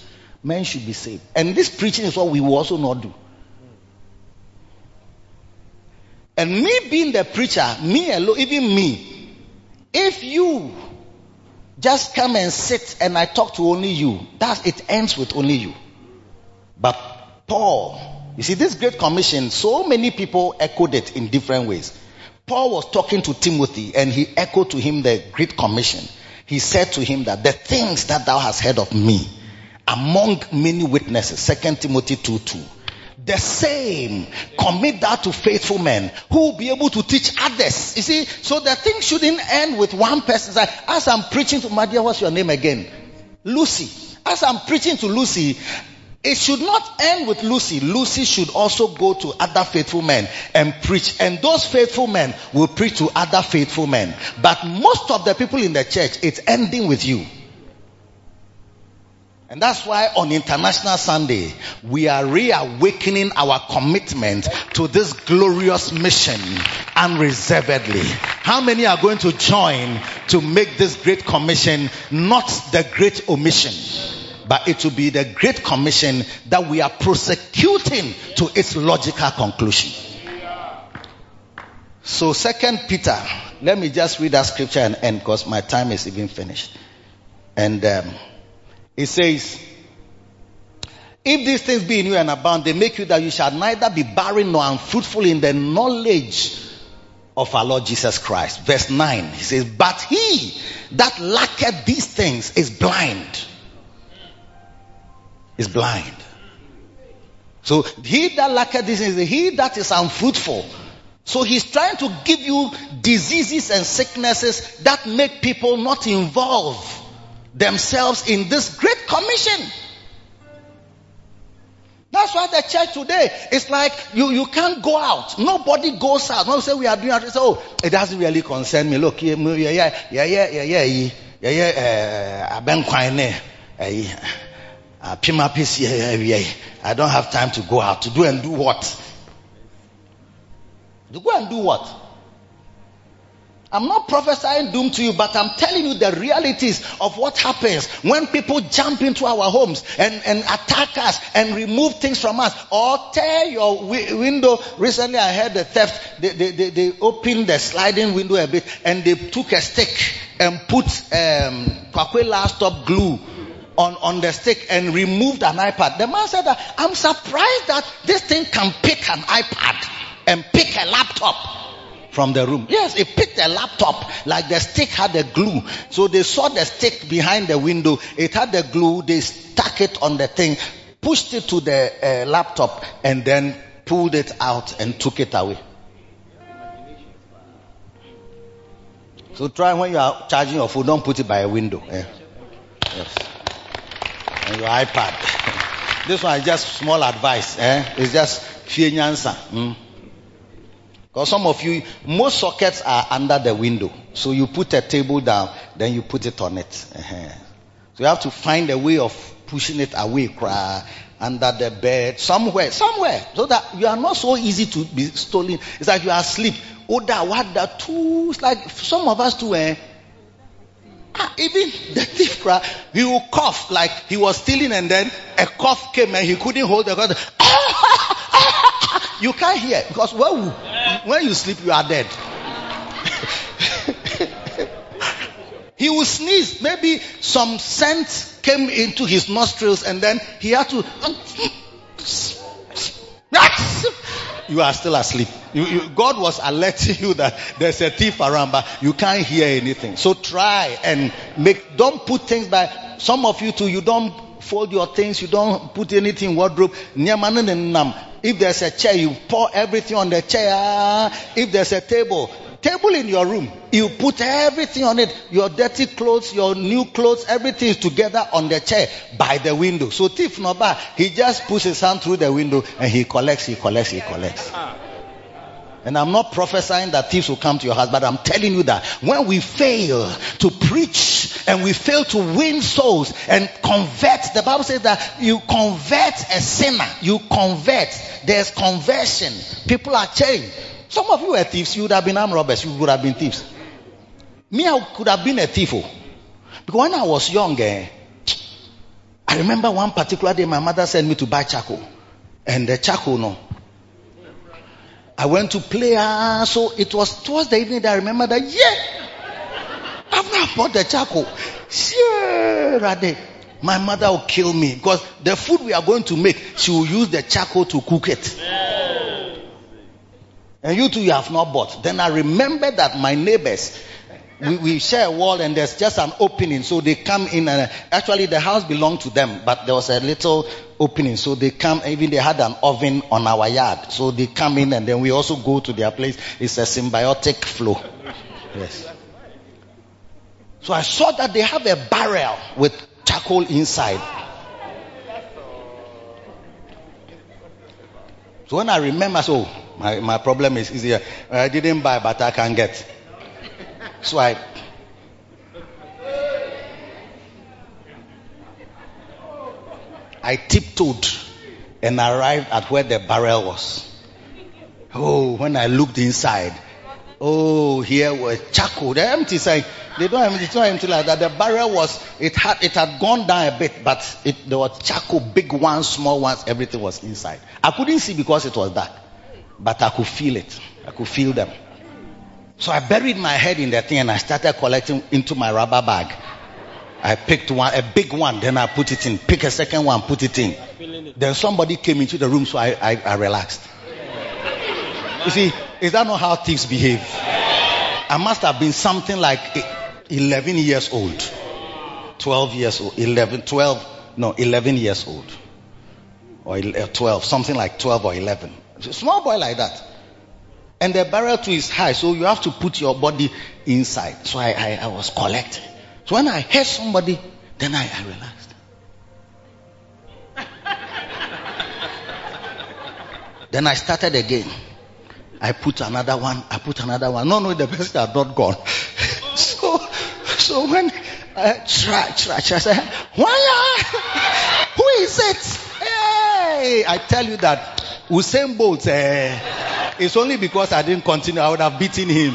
men should be saved. And this preaching is what we will also not do. And me being the preacher, me alone, even me, if you just come and sit and I talk to only you, that it ends with only you. But Paul, you see, this great commission, so many people echoed it in different ways. Paul was talking to Timothy and he echoed to him the Great Commission. He said to him that the things that thou hast heard of me among many witnesses, Second Timothy 2 2, the same commit that to faithful men who will be able to teach others. You see, so the thing shouldn't end with one person. As I'm preaching to my dear, what's your name again? Lucy. As I'm preaching to Lucy, it should not end with Lucy. Lucy should also go to other faithful men and preach. And those faithful men will preach to other faithful men. But most of the people in the church, it's ending with you. And that's why on International Sunday, we are reawakening our commitment to this glorious mission unreservedly. How many are going to join to make this great commission not the great omission? But it will be the great commission that we are prosecuting to its logical conclusion. So second Peter, let me just read that scripture and end because my time is even finished. And um, it says, if these things be in you and abound, they make you that you shall neither be barren nor unfruitful in the knowledge of our Lord Jesus Christ. Verse 9, he says, but he that lacketh these things is blind is blind. So he that lacketh this is he that is unfruitful. So he's trying to give you diseases and sicknesses that make people not involve themselves in this great commission. That's why the church today is like you, you can't go out. Nobody goes out. No say we are doing it. Oh, it doesn't really concern me. Look, yeah, yeah, yeah, yeah, yeah, yeah, yeah, yeah, yeah, yeah, uh, I don't have time to go out to do and do what? To go and do what? I'm not prophesying doom to you, but I'm telling you the realities of what happens when people jump into our homes and, and attack us and remove things from us or tear your wi- window. Recently I heard the theft. They, they, they, they, opened the sliding window a bit and they took a stick and put um, last stop glue on, on the stick and removed an iPad. The man said I'm surprised that this thing can pick an iPad and pick a laptop from the room. Yes, it picked a laptop like the stick had a glue. So they saw the stick behind the window. It had the glue. They stuck it on the thing, pushed it to the uh, laptop and then pulled it out and took it away. So try when you are charging your phone, don't put it by a window. eh? Yes. And your iPad. *laughs* this one is just small advice. Eh? It's just fear answer. Mm. Because some of you, most sockets are under the window. So you put a table down, then you put it on it. Uh-huh. So you have to find a way of pushing it away, cry, under the bed, somewhere, somewhere, so that you are not so easy to be stolen. It's like you are asleep. Oh, that, what the two? It's like some of us too, eh? Ah, even the thief, cry, he will cough like he was stealing and then a cough came and he couldn't hold the gun. *laughs* you can't hear because when, when you sleep, you are dead. *laughs* he will sneeze. Maybe some scent came into his nostrils and then he had to. *laughs* You are still asleep. You, you, God was alerting you that there's a thief around, but you can't hear anything. So try and make, don't put things by, some of you too, you don't fold your things, you don't put anything in wardrobe. If there's a chair, you pour everything on the chair. If there's a table, table in your room, you put everything on it. Your dirty clothes, your new clothes, everything is together on the chair by the window. So thief no bad. He just puts his hand through the window and he collects, he collects, he collects. And I'm not prophesying that thieves will come to your house, but I'm telling you that when we fail to preach and we fail to win souls and convert, the Bible says that you convert a sinner. You convert. There's conversion. People are changed. Some of you are thieves. You would have been armed robbers. You would have been thieves. Me, I could have been a thief. oh. Because when I was young, eh, I remember one particular day my mother sent me to buy charcoal. And the charcoal, no. I went to play. Ah, so it was towards the evening that I remember that, yeah, I've not bought the charcoal. Sure. My mother will kill me because the food we are going to make, she will use the charcoal to cook it. And you two, you have not bought. Then I remember that my neighbors, we, we share a wall and there's just an opening. So they come in and uh, actually the house belonged to them, but there was a little opening. So they come, even they had an oven on our yard. So they come in and then we also go to their place. It's a symbiotic flow. Yes. So I saw that they have a barrel with charcoal inside. So when I remember, so my, my problem is easier. I didn't buy, but I can get. So I. I tiptoed and arrived at where the barrel was. Oh, when I looked inside, oh, here was charcoal. The empty side. They don't have it's not empty like that. The barrel was it had it had gone down a bit, but it, there was charcoal, big ones, small ones, everything was inside. I couldn't see because it was dark, but I could feel it. I could feel them. So I buried my head in the thing and I started collecting into my rubber bag. I picked one, a big one, then I put it in. Pick a second one, put it in. Then somebody came into the room, so I, I, I relaxed. You see, is that not how thieves behave? I must have been something like 11 years old. 12 years old. 11, 12, no, 11 years old. Or uh, 12, something like 12 or 11. Small boy like that. And the barrel too is high, so you have to put your body inside. So I, I, I was collecting. So when I heard somebody, then I, I realized. *laughs* then I started again. I put another one. I put another one. No, no, the person had not gone. *laughs* so, so when I try, try, try, I said, why? Who is it? Hey, I tell you that Usain Bolt. Eh, it's only because I didn't continue. I would have beaten him.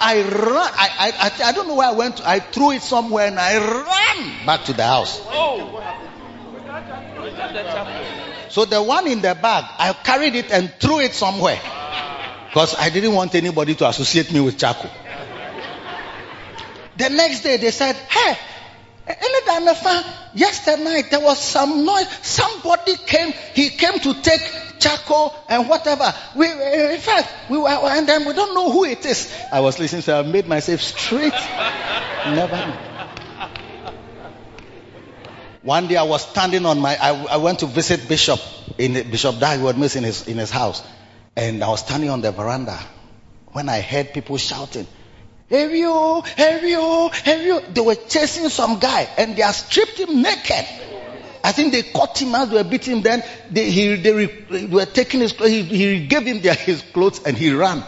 I ran. I, I, I, I don't know where I went. To. I threw it somewhere and I ran back to the house. Oh. So the one in the bag, I carried it and threw it somewhere. Because I didn't want anybody to associate me with charcoal. The next day they said, hey, Anytime yesterday night there was some noise. Somebody came. He came to take charcoal and whatever. We, in fact, we were, and then we don't know who it is. I was listening, so I made myself straight. *laughs* Never. One day I was standing on my. I, I went to visit Bishop in Bishop Dag was in his in his house, and I was standing on the veranda when I heard people shouting. Evio, Evio, Evio. They were chasing some guy and they stripped him naked. I think they caught him as they were beating him. Then they, he, they, they were taking his clothes. He, he gave him their, his clothes and he ran.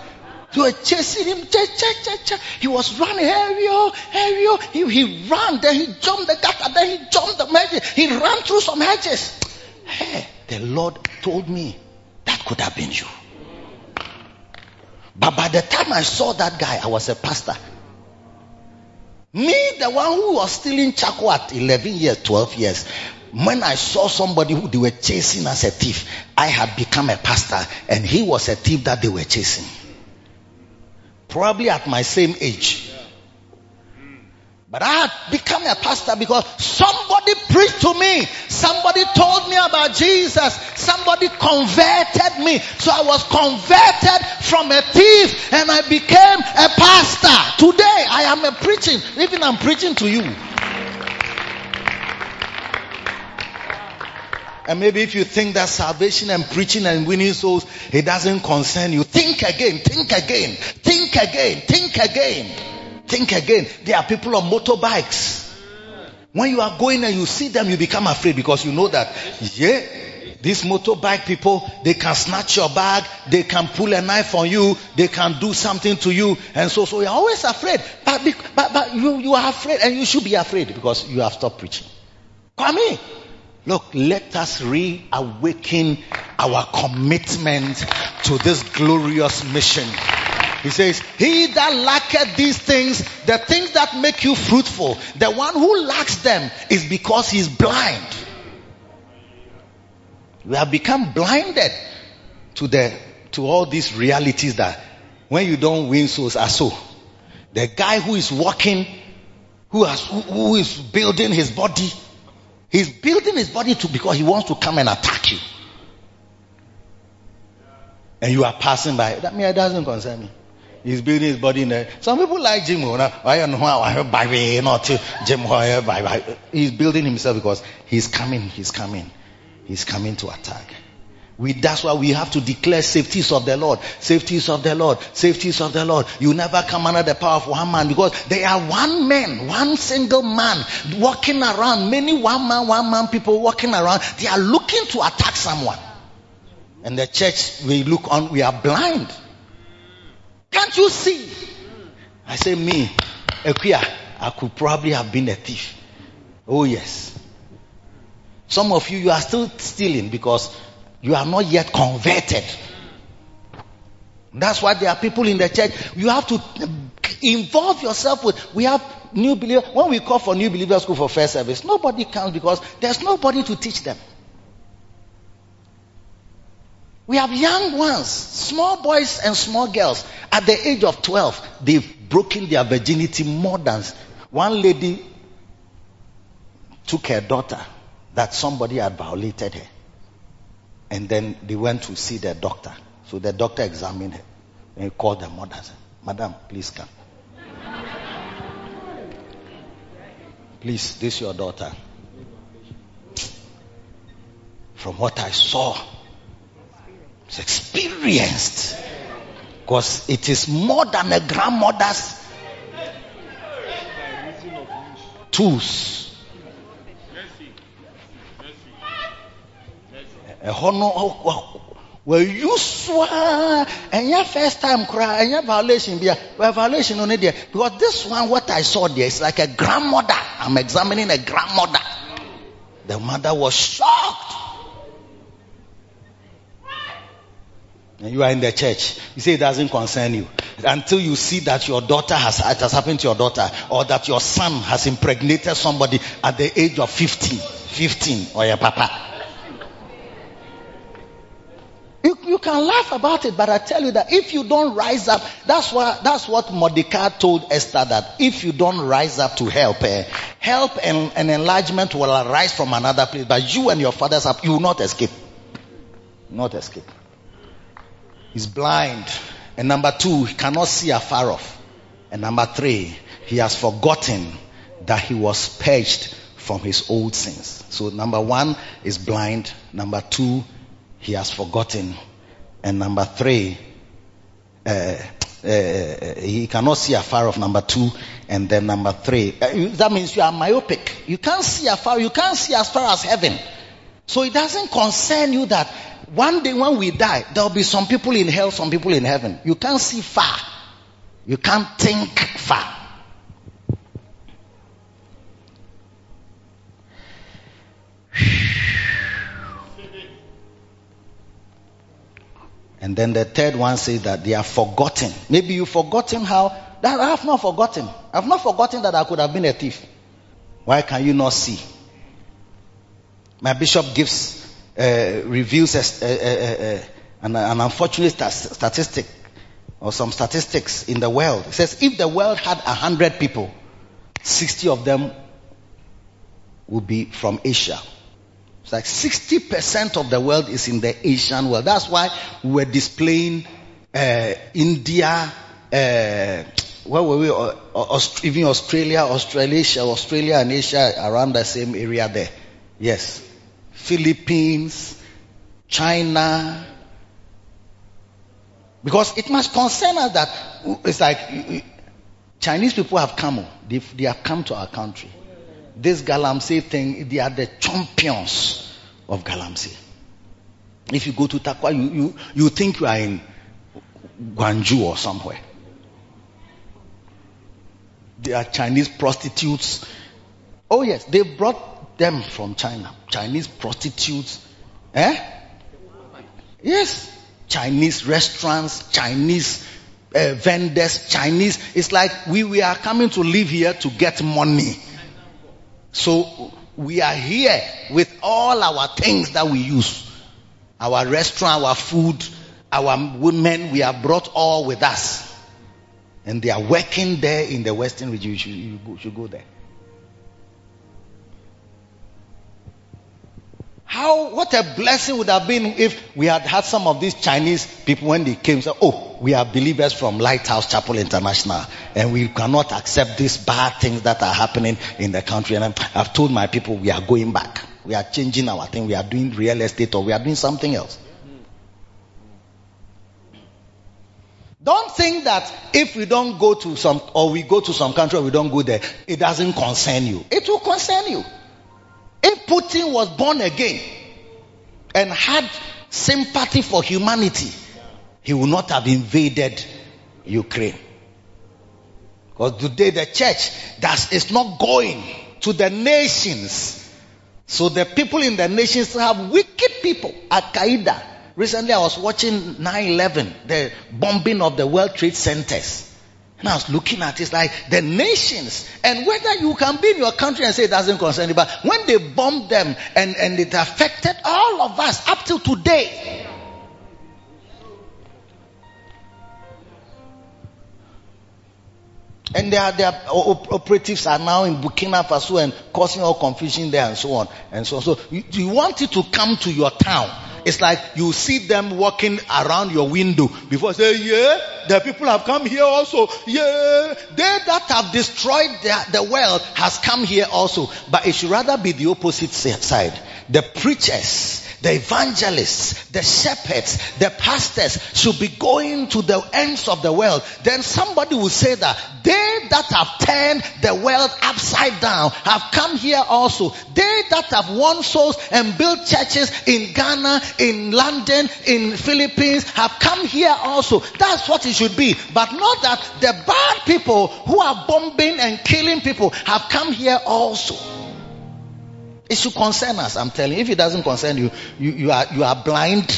They were chasing him. Cha, cha, cha. He was running. Evio, Evio. He, he ran. Then he jumped the gutter. Then he jumped the hedges. He ran through some hedges. Hey, the Lord told me that could have been you. But by the time I saw that guy, I was a pastor. Me, the one who was stealing charcoal at 11 years, 12 years, when I saw somebody who they were chasing as a thief, I had become a pastor and he was a thief that they were chasing. Probably at my same age. But I had become a pastor because somebody preached to me. Somebody told me about Jesus. Somebody converted me. So I was converted from a thief and I became a pastor. Today I am a preaching. Even I'm preaching to you. And maybe if you think that salvation and preaching and winning souls, it doesn't concern you. Think again, think again, think again, think again. Think again. There are people on motorbikes. When you are going and you see them, you become afraid because you know that, yeah, these motorbike people, they can snatch your bag, they can pull a knife on you, they can do something to you, and so so you're always afraid. But but but you you are afraid, and you should be afraid because you have stopped preaching. In. Look, let us reawaken our commitment to this glorious mission. He says, He that lacketh these things, the things that make you fruitful, the one who lacks them is because he's blind. We have become blinded to the to all these realities that when you don't win souls are so. The guy who is walking, who has who, who is building his body, he's building his body to because he wants to come and attack you. And you are passing by. That mean it doesn't concern me. He's building his body in there. Some people like gym. I don't know. He's building himself because he's coming, he's coming, he's coming to attack. We, that's why we have to declare safeties of the Lord. Safeties of the Lord. Safeties of the Lord. You never come under the power of one man because they are one man, one single man walking around. Many one man, one man people walking around. They are looking to attack someone. And the church, we look on, we are blind. Can't you see? I say, me, Equia, I could probably have been a thief. Oh yes. Some of you, you are still stealing because you are not yet converted. That's why there are people in the church. You have to involve yourself with. We have new believers. When we call for new believers school for first service, nobody comes because there's nobody to teach them. We have young ones, small boys and small girls. At the age of 12, they've broken their virginity more than one lady took her daughter that somebody had violated her. And then they went to see the doctor. So the doctor examined her. And he called the mother and said, Madam, please come. Please, this is your daughter. From what I saw, it's experienced. Because it is more than a grandmother's tools. ɛhɔ no wɔayu and your first time and your violation bia. Violation no ne deɛ because this one what I saw there is like a grandmother. I'm examining a grandmother. The mother was shocked and you are in the church you say it doesn't concern you until you see that your daughter has it has happened to your daughter or that your son has impregnated somebody at the age of 15 15 or your papa you, you can laugh about it, but I tell you that if you don't rise up, that's what that's what Mordecai told Esther that if you don't rise up to help, eh, help and, and enlargement will arise from another place, but you and your father's up, you will not escape. Not escape. He's blind. And number two, he cannot see afar off. And number three, he has forgotten that he was purged from his old sins. So number one is blind. Number two, he has forgotten. And number three, uh, uh, he cannot see afar off. Number two, and then number three. Uh, that means you are myopic. You can't see afar. You can't see as far as heaven. So it doesn't concern you that one day when we die, there will be some people in hell, some people in heaven. You can't see far. You can't think far. *sighs* And then the third one says that they are forgotten. Maybe you've forgotten how. That I have not forgotten. I've not forgotten that I could have been a thief. Why can you not see? My bishop gives, reveals a, a, a, an, an, unfortunate statistic or some statistics in the world. It says if the world had hundred people, 60 of them would be from Asia. It's like 60% of the world is in the Asian world. That's why we're displaying uh, India, uh, where were we? Even Australia, Australasia, Australia and Asia around the same area there. Yes. Philippines, China. Because it must concern us that it's like Chinese people have come. Oh, they, they have come to our country this Galamsey thing, they are the champions of Galamsey. If you go to Tarkwa, you, you, you think you are in Guangzhou or somewhere. There are Chinese prostitutes. Oh yes, they brought them from China. Chinese prostitutes. Eh? Yes. Chinese restaurants, Chinese uh, vendors, Chinese. It's like we, we are coming to live here to get money. So we are here with all our things that we use. Our restaurant, our food, our women, we have brought all with us. And they are working there in the Western region. You should, you should go there. How, what a blessing would have been if we had had some of these Chinese people when they came say, oh, we are believers from Lighthouse Chapel International and we cannot accept these bad things that are happening in the country. And I've told my people we are going back. We are changing our thing. We are doing real estate or we are doing something else. Don't think that if we don't go to some, or we go to some country we don't go there, it doesn't concern you. It will concern you. If Putin was born again and had sympathy for humanity, he would not have invaded Ukraine. Because today the church that is not going to the nations. So the people in the nations have wicked people. Al Qaeda. Recently I was watching 9-11, the bombing of the World Trade Centers. And I was looking at it, it's like the nations, and whether you can be in your country and say it doesn't concern you, but when they bombed them and, and it affected all of us up till today. And their, their operatives are now in Burkina Faso and causing all confusion there and so on and so on. So you, you want it to come to your town. It's like you see them walking around your window before say, yeah, the people have come here also. Yeah, they that have destroyed the, the world has come here also. But it should rather be the opposite side. The preachers, the evangelists, the shepherds, the pastors should be going to the ends of the world. Then somebody will say that they that have turned the world upside down have come here also. They that have won souls and built churches in Ghana, in London, in Philippines have come here also. That's what it should be. But not that the bad people who are bombing and killing people have come here also. It should concern us, I'm telling you. If it doesn't concern you, you, you are, you are blind.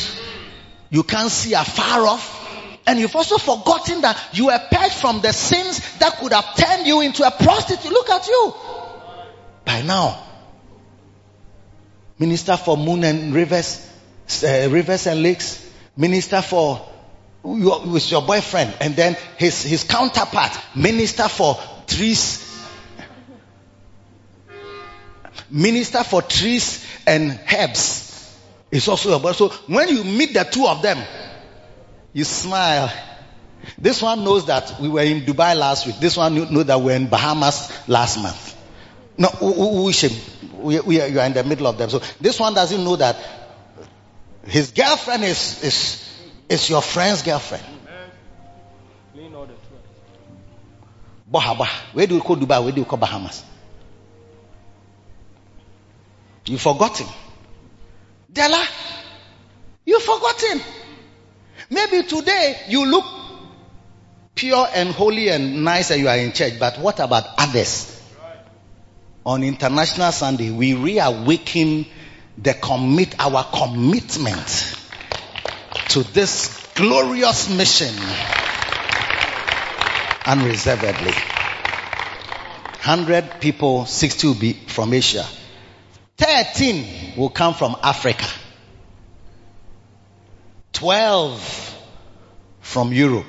You can't see afar off. And you've also forgotten that you were purged from the sins that could have turned you into a prostitute. Look at you. By now, Minister for Moon and Rivers, uh, Rivers and Lakes, minister for your, with your boyfriend, and then his, his counterpart, minister for trees, minister for trees and herbs, is also your boy. So when you meet the two of them, you smile. This one knows that we were in Dubai last week. This one knows that we were in Bahamas last month. No, we, we, are, you are in the middle of them. So this one doesn't know that his girlfriend is, is, is your friend's girlfriend. Bahaba. Where do you call Dubai? Where do you call Bahamas? You forgotten. Della, you've forgotten. Maybe today you look pure and holy and nice and you are in church, but what about others? On International Sunday, we reawaken the commit, our commitment to this glorious mission unreservedly. 100 people, 60 will be from Asia. 13 will come from Africa. 12 from Europe.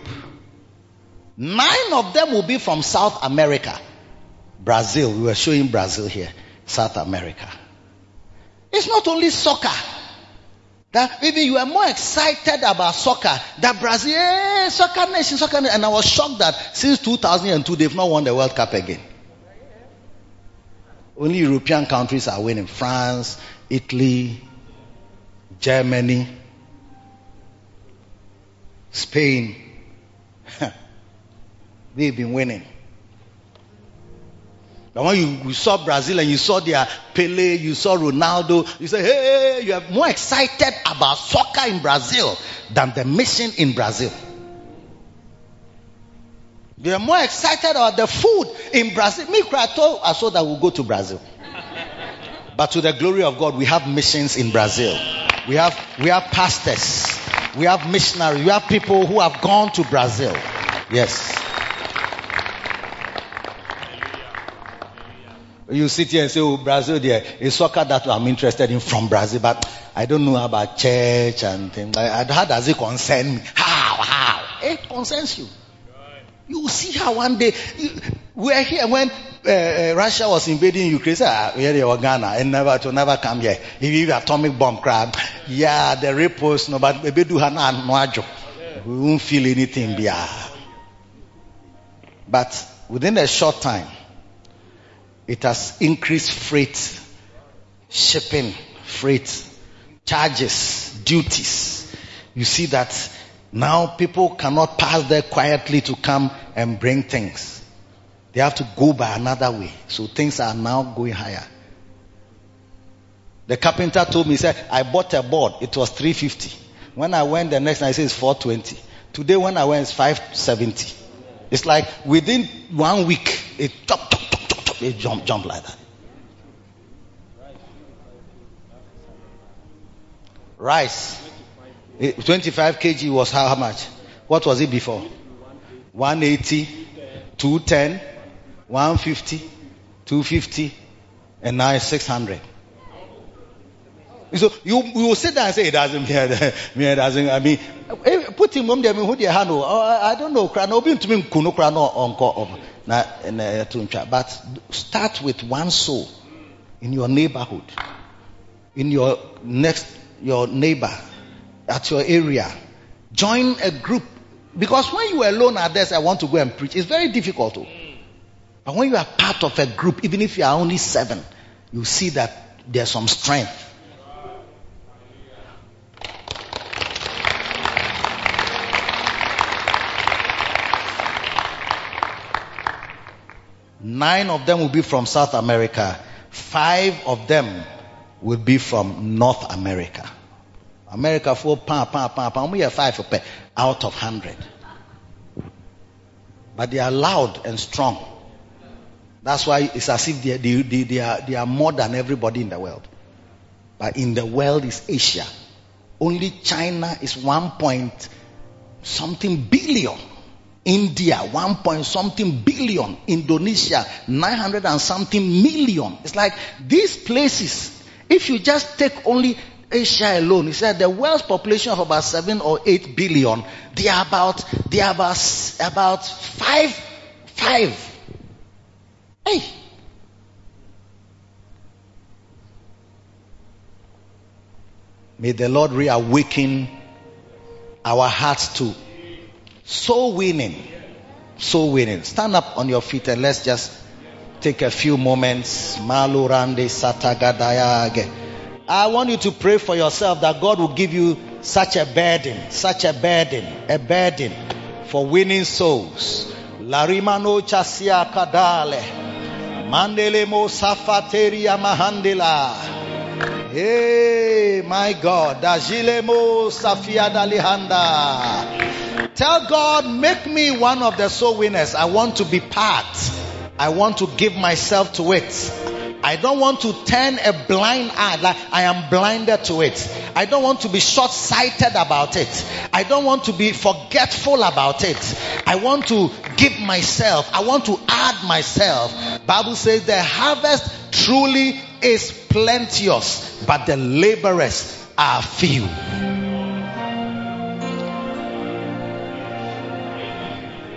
Nine of them will be from South America. Brazil. We were showing Brazil here. South America. It's not only soccer. That maybe you are more excited about soccer. That Brazil, eh, soccer nation, soccer nation. And I was shocked that since 2002 they've not won the World Cup again. Only European countries are winning. France, Italy, Germany, Spain. *laughs* They've been winning. But when you, you, saw Brazil and you saw their Pele, you saw Ronaldo, you say, hey, you are more excited about soccer in Brazil than the mission in Brazil. You are more excited about the food in Brazil. Me, I told I saw that we'll go to Brazil. But to the glory of God, we have missions in Brazil. We have, we have pastors. We have missionaries. We have people who have gone to Brazil. Yes. You sit here and say, oh, Brazil, there is soccer that I'm interested in from Brazil, but I don't know about church and things. How does it concern me? How? How? It concerns you. You see how one day you, we are here when uh, uh, Russia was invading Ukraine. Say, ah, here they were Ghana and never to never come here. If you have atomic bomb crab, yeah, the repos no, but maybe do hana no We won't feel anything, yeah. But within a short time, it has increased freight, shipping, freight, charges, duties. You see that now people cannot pass there quietly to come and bring things. They have to go by another way. So things are now going higher. The carpenter told me, he said, I bought a board. It was 350. When I went the next night, I said it's 420. Today when I went, it's 570. It's like within one week, it chop, chop, chop, chop, chop, it jump, jump like that. Rice. Eh, 25 kg was how, much? What was it before? 180, 210, 150, 250, and now it's 600. So you you will sit there and say it doesn't *laughs* mean it doesn't. I mean, eh, put him on there. Who they handle? Oh, I don't know. Onko um, na na eh, But start with one soul in your neighborhood, in your next your neighbor at your area. Join a group. Because when you are alone at this, I want to go and preach, it's very difficult. To. But when you are part of a group, even if you are only seven, you see that there's some strength. Nine of them will be from South America. Five of them will be from North America. America for pa pa pa pa. We are five out of hundred. But they are loud and strong. That's why it's as if they, they, they, they, are, they are more than everybody in the world. But in the world is Asia. Only China is one point something billion. India, one point something billion. Indonesia, 900 and something million. It's like these places, if you just take only Asia alone, he said the world's population of about seven or eight billion, they are about, they are about, about five, five. Hey. May the Lord reawaken our hearts to soul winning. Soul winning. Stand up on your feet and let's just take a few moments. Malurande satagadayage. I want you to pray for yourself that God will give you such a burden, such a burden, a burden for winning souls. Larimano chasia kadale. Mandele mo safateria mahandela. Hey, my God. Dajile mo safia dalihanda. Tell God, make me one of the soul winners. I want to be part. I want to give myself to it. I don't want to turn a blind eye like I am blinded to it. I don't want to be short sighted about it. I don't want to be forgetful about it. I want to give myself. I want to add myself. Bible says the harvest truly is plenteous, but the laborers are few.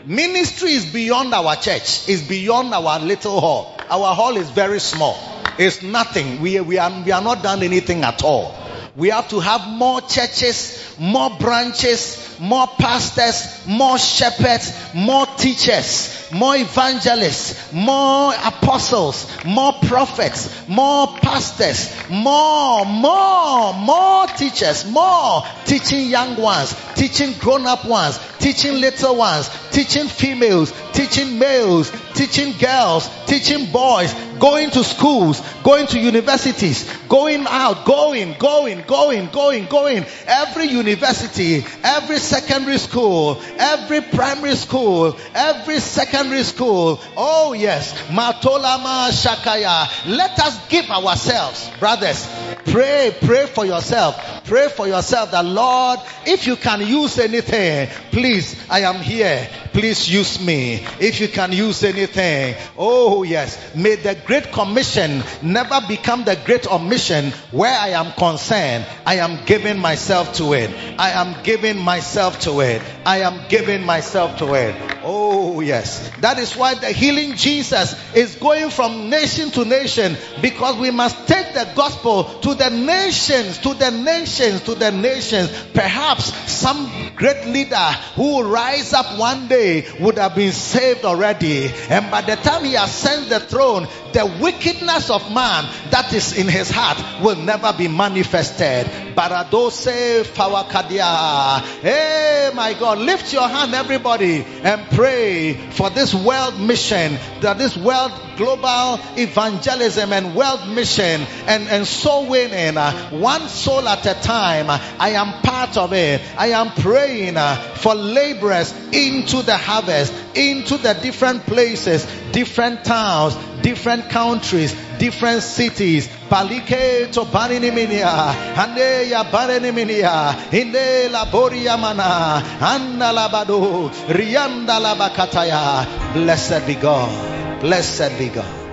Ministry is beyond our church. It's beyond our little hall. Our hall is very small. It's nothing. We, we, are, we are not done anything at all. We have to have more churches, more branches, more pastors, more shepherds, more teachers, more evangelists, more apostles, more prophets, more pastors, more, more, more teachers, more teaching young ones, teaching grown up ones, teaching little ones, teaching females, teaching males, teaching girls, teaching boys, going to schools, going to universities, going out, going, going, going, going, going. Every university, every secondary school, every primary school, every secondary school. Oh yes, Matolama Shakaya. Let us give ourselves, brothers. Pray, pray for yourself. Pray for yourself that Lord, if you can use anything, please, I am here. Please use me. If you can use anything. Oh yes. May the Great Commission never become the Great Omission where I am concerned. I am giving myself to it. I am giving myself to it. I am giving myself to it. Oh yes. That is why the healing Jesus is going from nation to nation because we must take the gospel to the nations, to the nations, to the nations. Perhaps some great leader who will rise up one day would have been saved already. And by the time he ascends the throne, the wickedness of man that is in his heart will never be manifested. Baradose fawakadia. Hey, my God, lift your hand, everybody, and pray for this world mission, that this world global evangelism and world mission and, and soul winning, uh, one soul at a time. I am part of it. I am praying uh, for laborers into the harvest, into the different places, different towns, different countries, different cities. Palike to bariniminia, ande ya bariniminia, inde laboria mana, anda labado, rianda labakataya. Blessed be God. Blessed be God.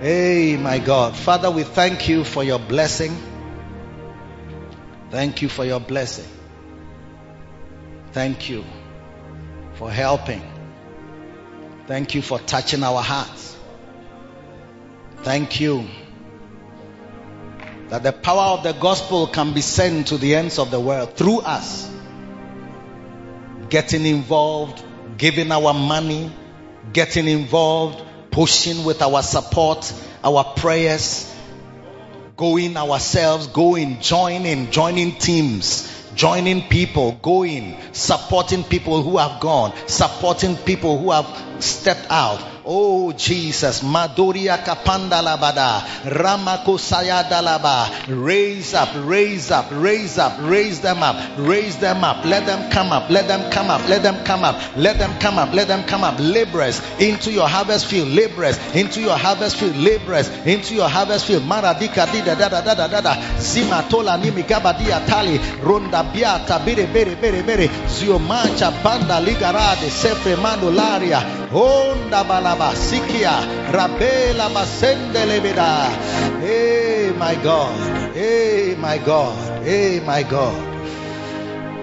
Hey, my God. Father, we thank you for your blessing. Thank you for your blessing. Thank you for helping. Thank you for touching our hearts. Thank you that the power of the gospel can be sent to the ends of the world through us. Getting involved, giving our money, getting involved, pushing with our support, our prayers, going ourselves, going, joining, joining teams, joining people, going, supporting people who have gone, supporting people who have stepped out. Oh Jesus, Madoria Kapanda Labada, Ramako Sayadalaba, raise up, raise up, raise up, raise them up, raise them up, let them come up, let them come up, let them come up, let them come up, let them come up, laborers into your harvest field, laborers into your harvest field, laborers into your harvest field, Maradika dida da da da da da da, Zimatola nimi gabadia tali, Ronda biata, bere bere bere bere, Ziomancha banda ligarade, Sefre mandolaria, Onda balaba sikia, Rabela basende Hey, my God. Hey, my God. Hey, my God.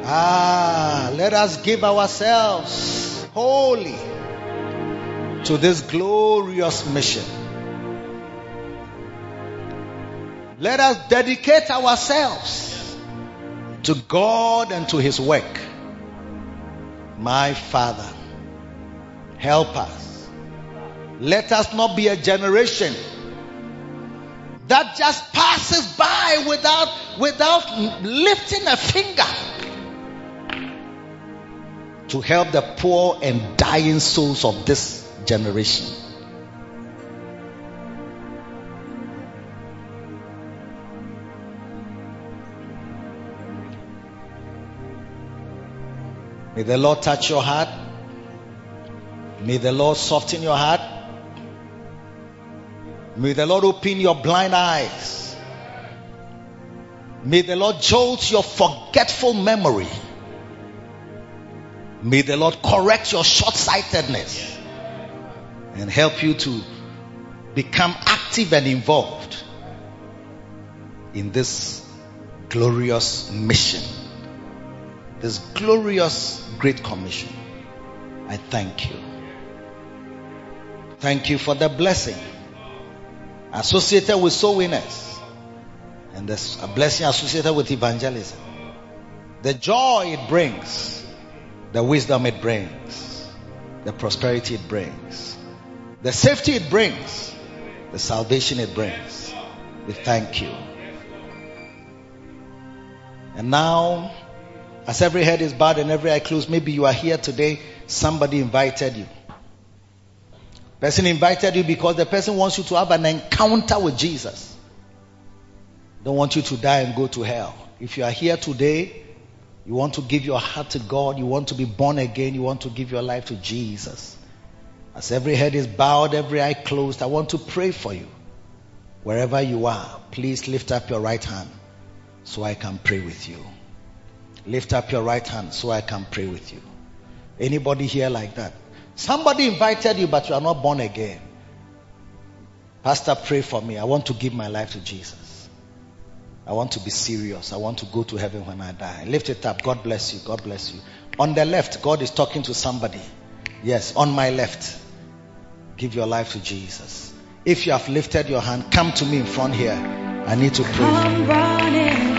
Ah, let us give ourselves wholly to this glorious mission. Let us dedicate ourselves to God and to His work. My Father, help us. Let us not be a generation that just passes by without, without lifting a finger to help the poor and dying souls of this generation. May the Lord touch your heart. May the Lord soften your heart. May the Lord open your blind eyes. May the Lord jolt your forgetful memory. May the Lord correct your short sightedness and help you to become active and involved in this glorious mission, this glorious Great Commission. I thank you. Thank you for the blessing associated with soul winners and there's a blessing associated with evangelism. The joy it brings, the wisdom it brings, the prosperity it brings, the safety it brings, the salvation it brings. We thank you. And now, as every head is bowed and every eye closed, maybe you are here today, somebody invited you. Person invited you because the person wants you to have an encounter with Jesus. Don't want you to die and go to hell. If you are here today, you want to give your heart to God, you want to be born again, you want to give your life to Jesus. As every head is bowed, every eye closed, I want to pray for you. Wherever you are, please lift up your right hand so I can pray with you. Lift up your right hand so I can pray with you. Anybody here like that? Somebody invited you, but you are not born again. Pastor, pray for me. I want to give my life to Jesus. I want to be serious. I want to go to heaven when I die. Lift it up. God bless you. God bless you. On the left, God is talking to somebody. Yes, on my left. Give your life to Jesus. If you have lifted your hand, come to me in front here. I need to pray.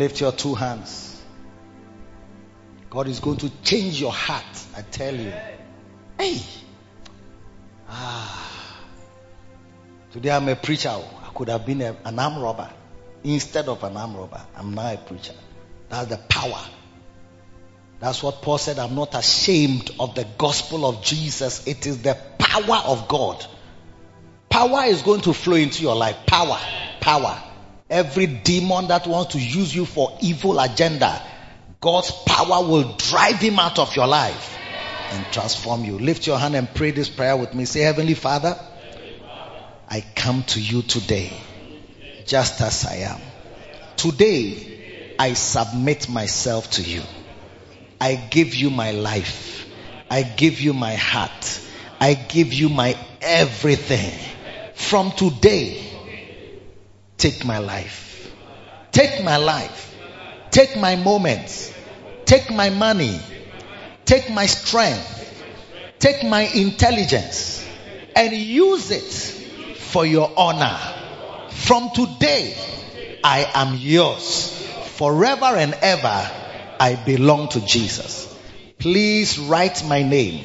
Lift your two hands. God is going to change your heart. I tell you. Hey. Ah. Today I'm a preacher. I could have been a- an arm robber. Instead of an arm robber, I'm now a preacher. That's the power. That's what Paul said. I'm not ashamed of the gospel of Jesus. It is the power of God. Power is going to flow into your life. Power. Power. Every demon that wants to use you for evil agenda, God's power will drive him out of your life and transform you. Lift your hand and pray this prayer with me. Say, Heavenly Father, I come to you today just as I am. Today, I submit myself to you. I give you my life. I give you my heart. I give you my everything. From today, take my life. Take my life. Take my moments. Take my money. Take my strength. Take my intelligence and use it for your honor. From today, I am yours. Forever and ever, I belong to Jesus. Please write my name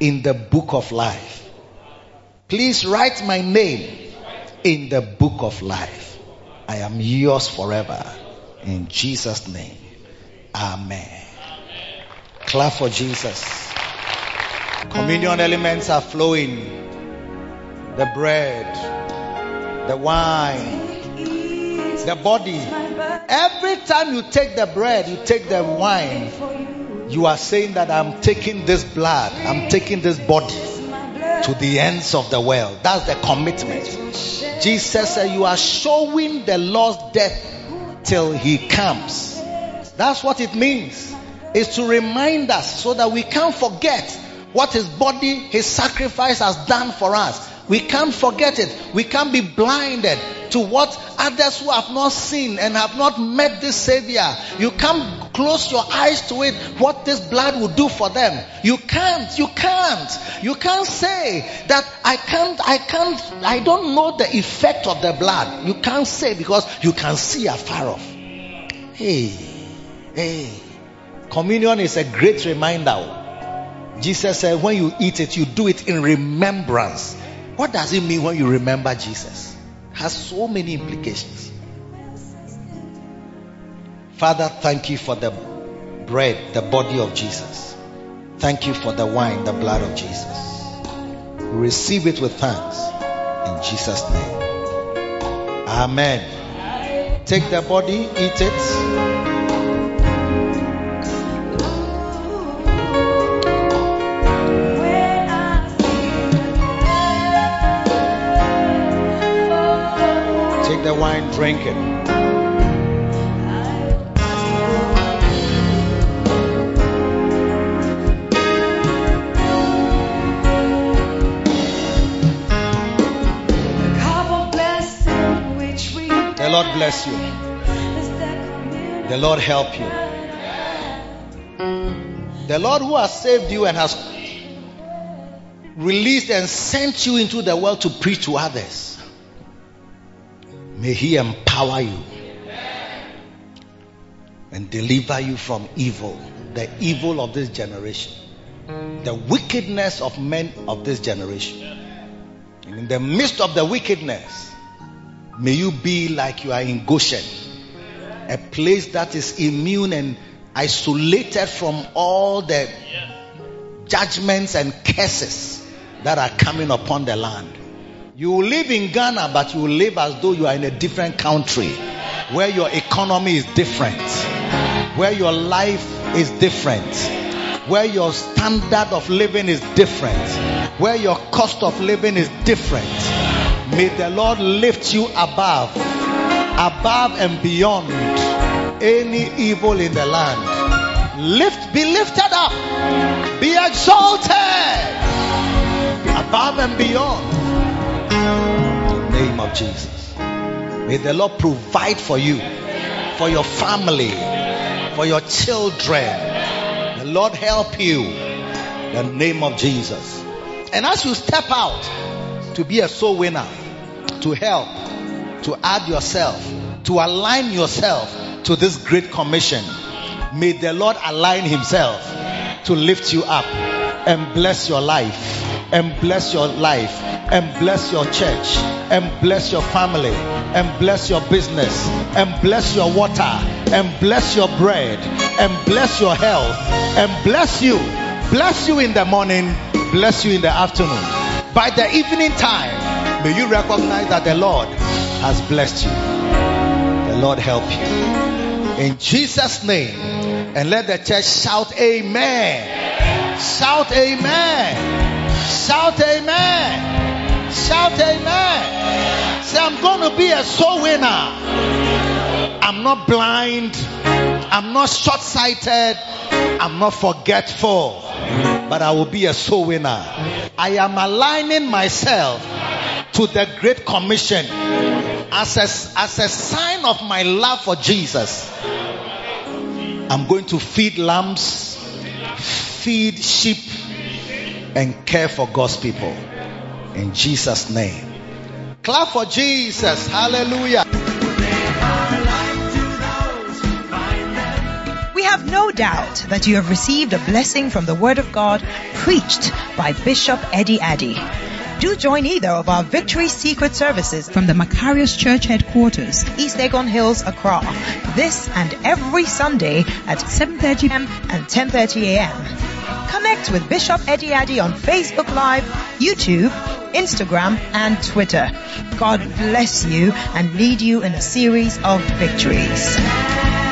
in the book of life. Please write my name in the book of life. I am yours forever. In Jesus' name. Amen. Clap for Jesus. Communion elements are flowing. The bread, the wine, the body. Every time you take the bread, you take the wine, you are saying that I'm taking this blood, I'm taking this body to the ends of the world. That's the commitment. Jesus said, You are showing the Lord's death till he comes. That's what it means. Is to remind us so that we can't forget what his body, his sacrifice has done for us. We can't forget it. We can't be blinded to what others who have not seen and have not met this Savior. You can't close your eyes to it, what this blood will do for them. You can't, you can't. You can't say that I can't, I can't, I don't know the effect of the blood. You can't say because you can see afar off. Hey, hey. Communion is a great reminder. Jesus said, when you eat it, you do it in remembrance. What does it mean when you remember Jesus? Has so many implications. Father, thank you for the bread, the body of Jesus. Thank you for the wine, the blood of Jesus. We receive it with thanks in Jesus' name. Amen. Take the body, eat it. The wine, drink it. The Lord bless you. The Lord help you. The Lord who has saved you and has released and sent you into the world to preach to others. May He empower you and deliver you from evil, the evil of this generation, the wickedness of men of this generation. And in the midst of the wickedness, may you be like you are in Goshen, a place that is immune and isolated from all the judgments and curses that are coming upon the land. You live in Ghana, but you live as though you are in a different country where your economy is different, where your life is different, where your standard of living is different, where your cost of living is different. May the Lord lift you above, above and beyond any evil in the land. Lift, be lifted up, be exalted above and beyond. Of Jesus. May the Lord provide for you, for your family, for your children. The Lord help you. The name of Jesus. And as you step out to be a soul winner, to help, to add yourself, to align yourself to this great commission, may the Lord align Himself to lift you up and bless your life, and bless your life, and bless your church, and bless your family, and bless your business, and bless your water, and bless your bread, and bless your health, and bless you, bless you in the morning, bless you in the afternoon. By the evening time, may you recognize that the Lord has blessed you. The Lord help you. In Jesus' name. And let the church shout amen. Shout amen. Shout amen. Shout amen. Say, I'm going to be a soul winner. I'm not blind. I'm not short sighted. I'm not forgetful. But I will be a soul winner. I am aligning myself to the Great Commission as a, as a sign of my love for Jesus. I'm going to feed lambs, feed sheep, and care for God's people. In Jesus' name. Clap for Jesus. Hallelujah. We have no doubt that you have received a blessing from the Word of God preached by Bishop Eddie Addy. Do join either of our Victory Secret services from the Makarios Church headquarters, East Legon Hills, Accra, this and every Sunday at 7.30 p.m. and 10.30 a.m. Connect with Bishop Eddie Addy on Facebook Live, YouTube, Instagram, and Twitter. God bless you and lead you in a series of victories.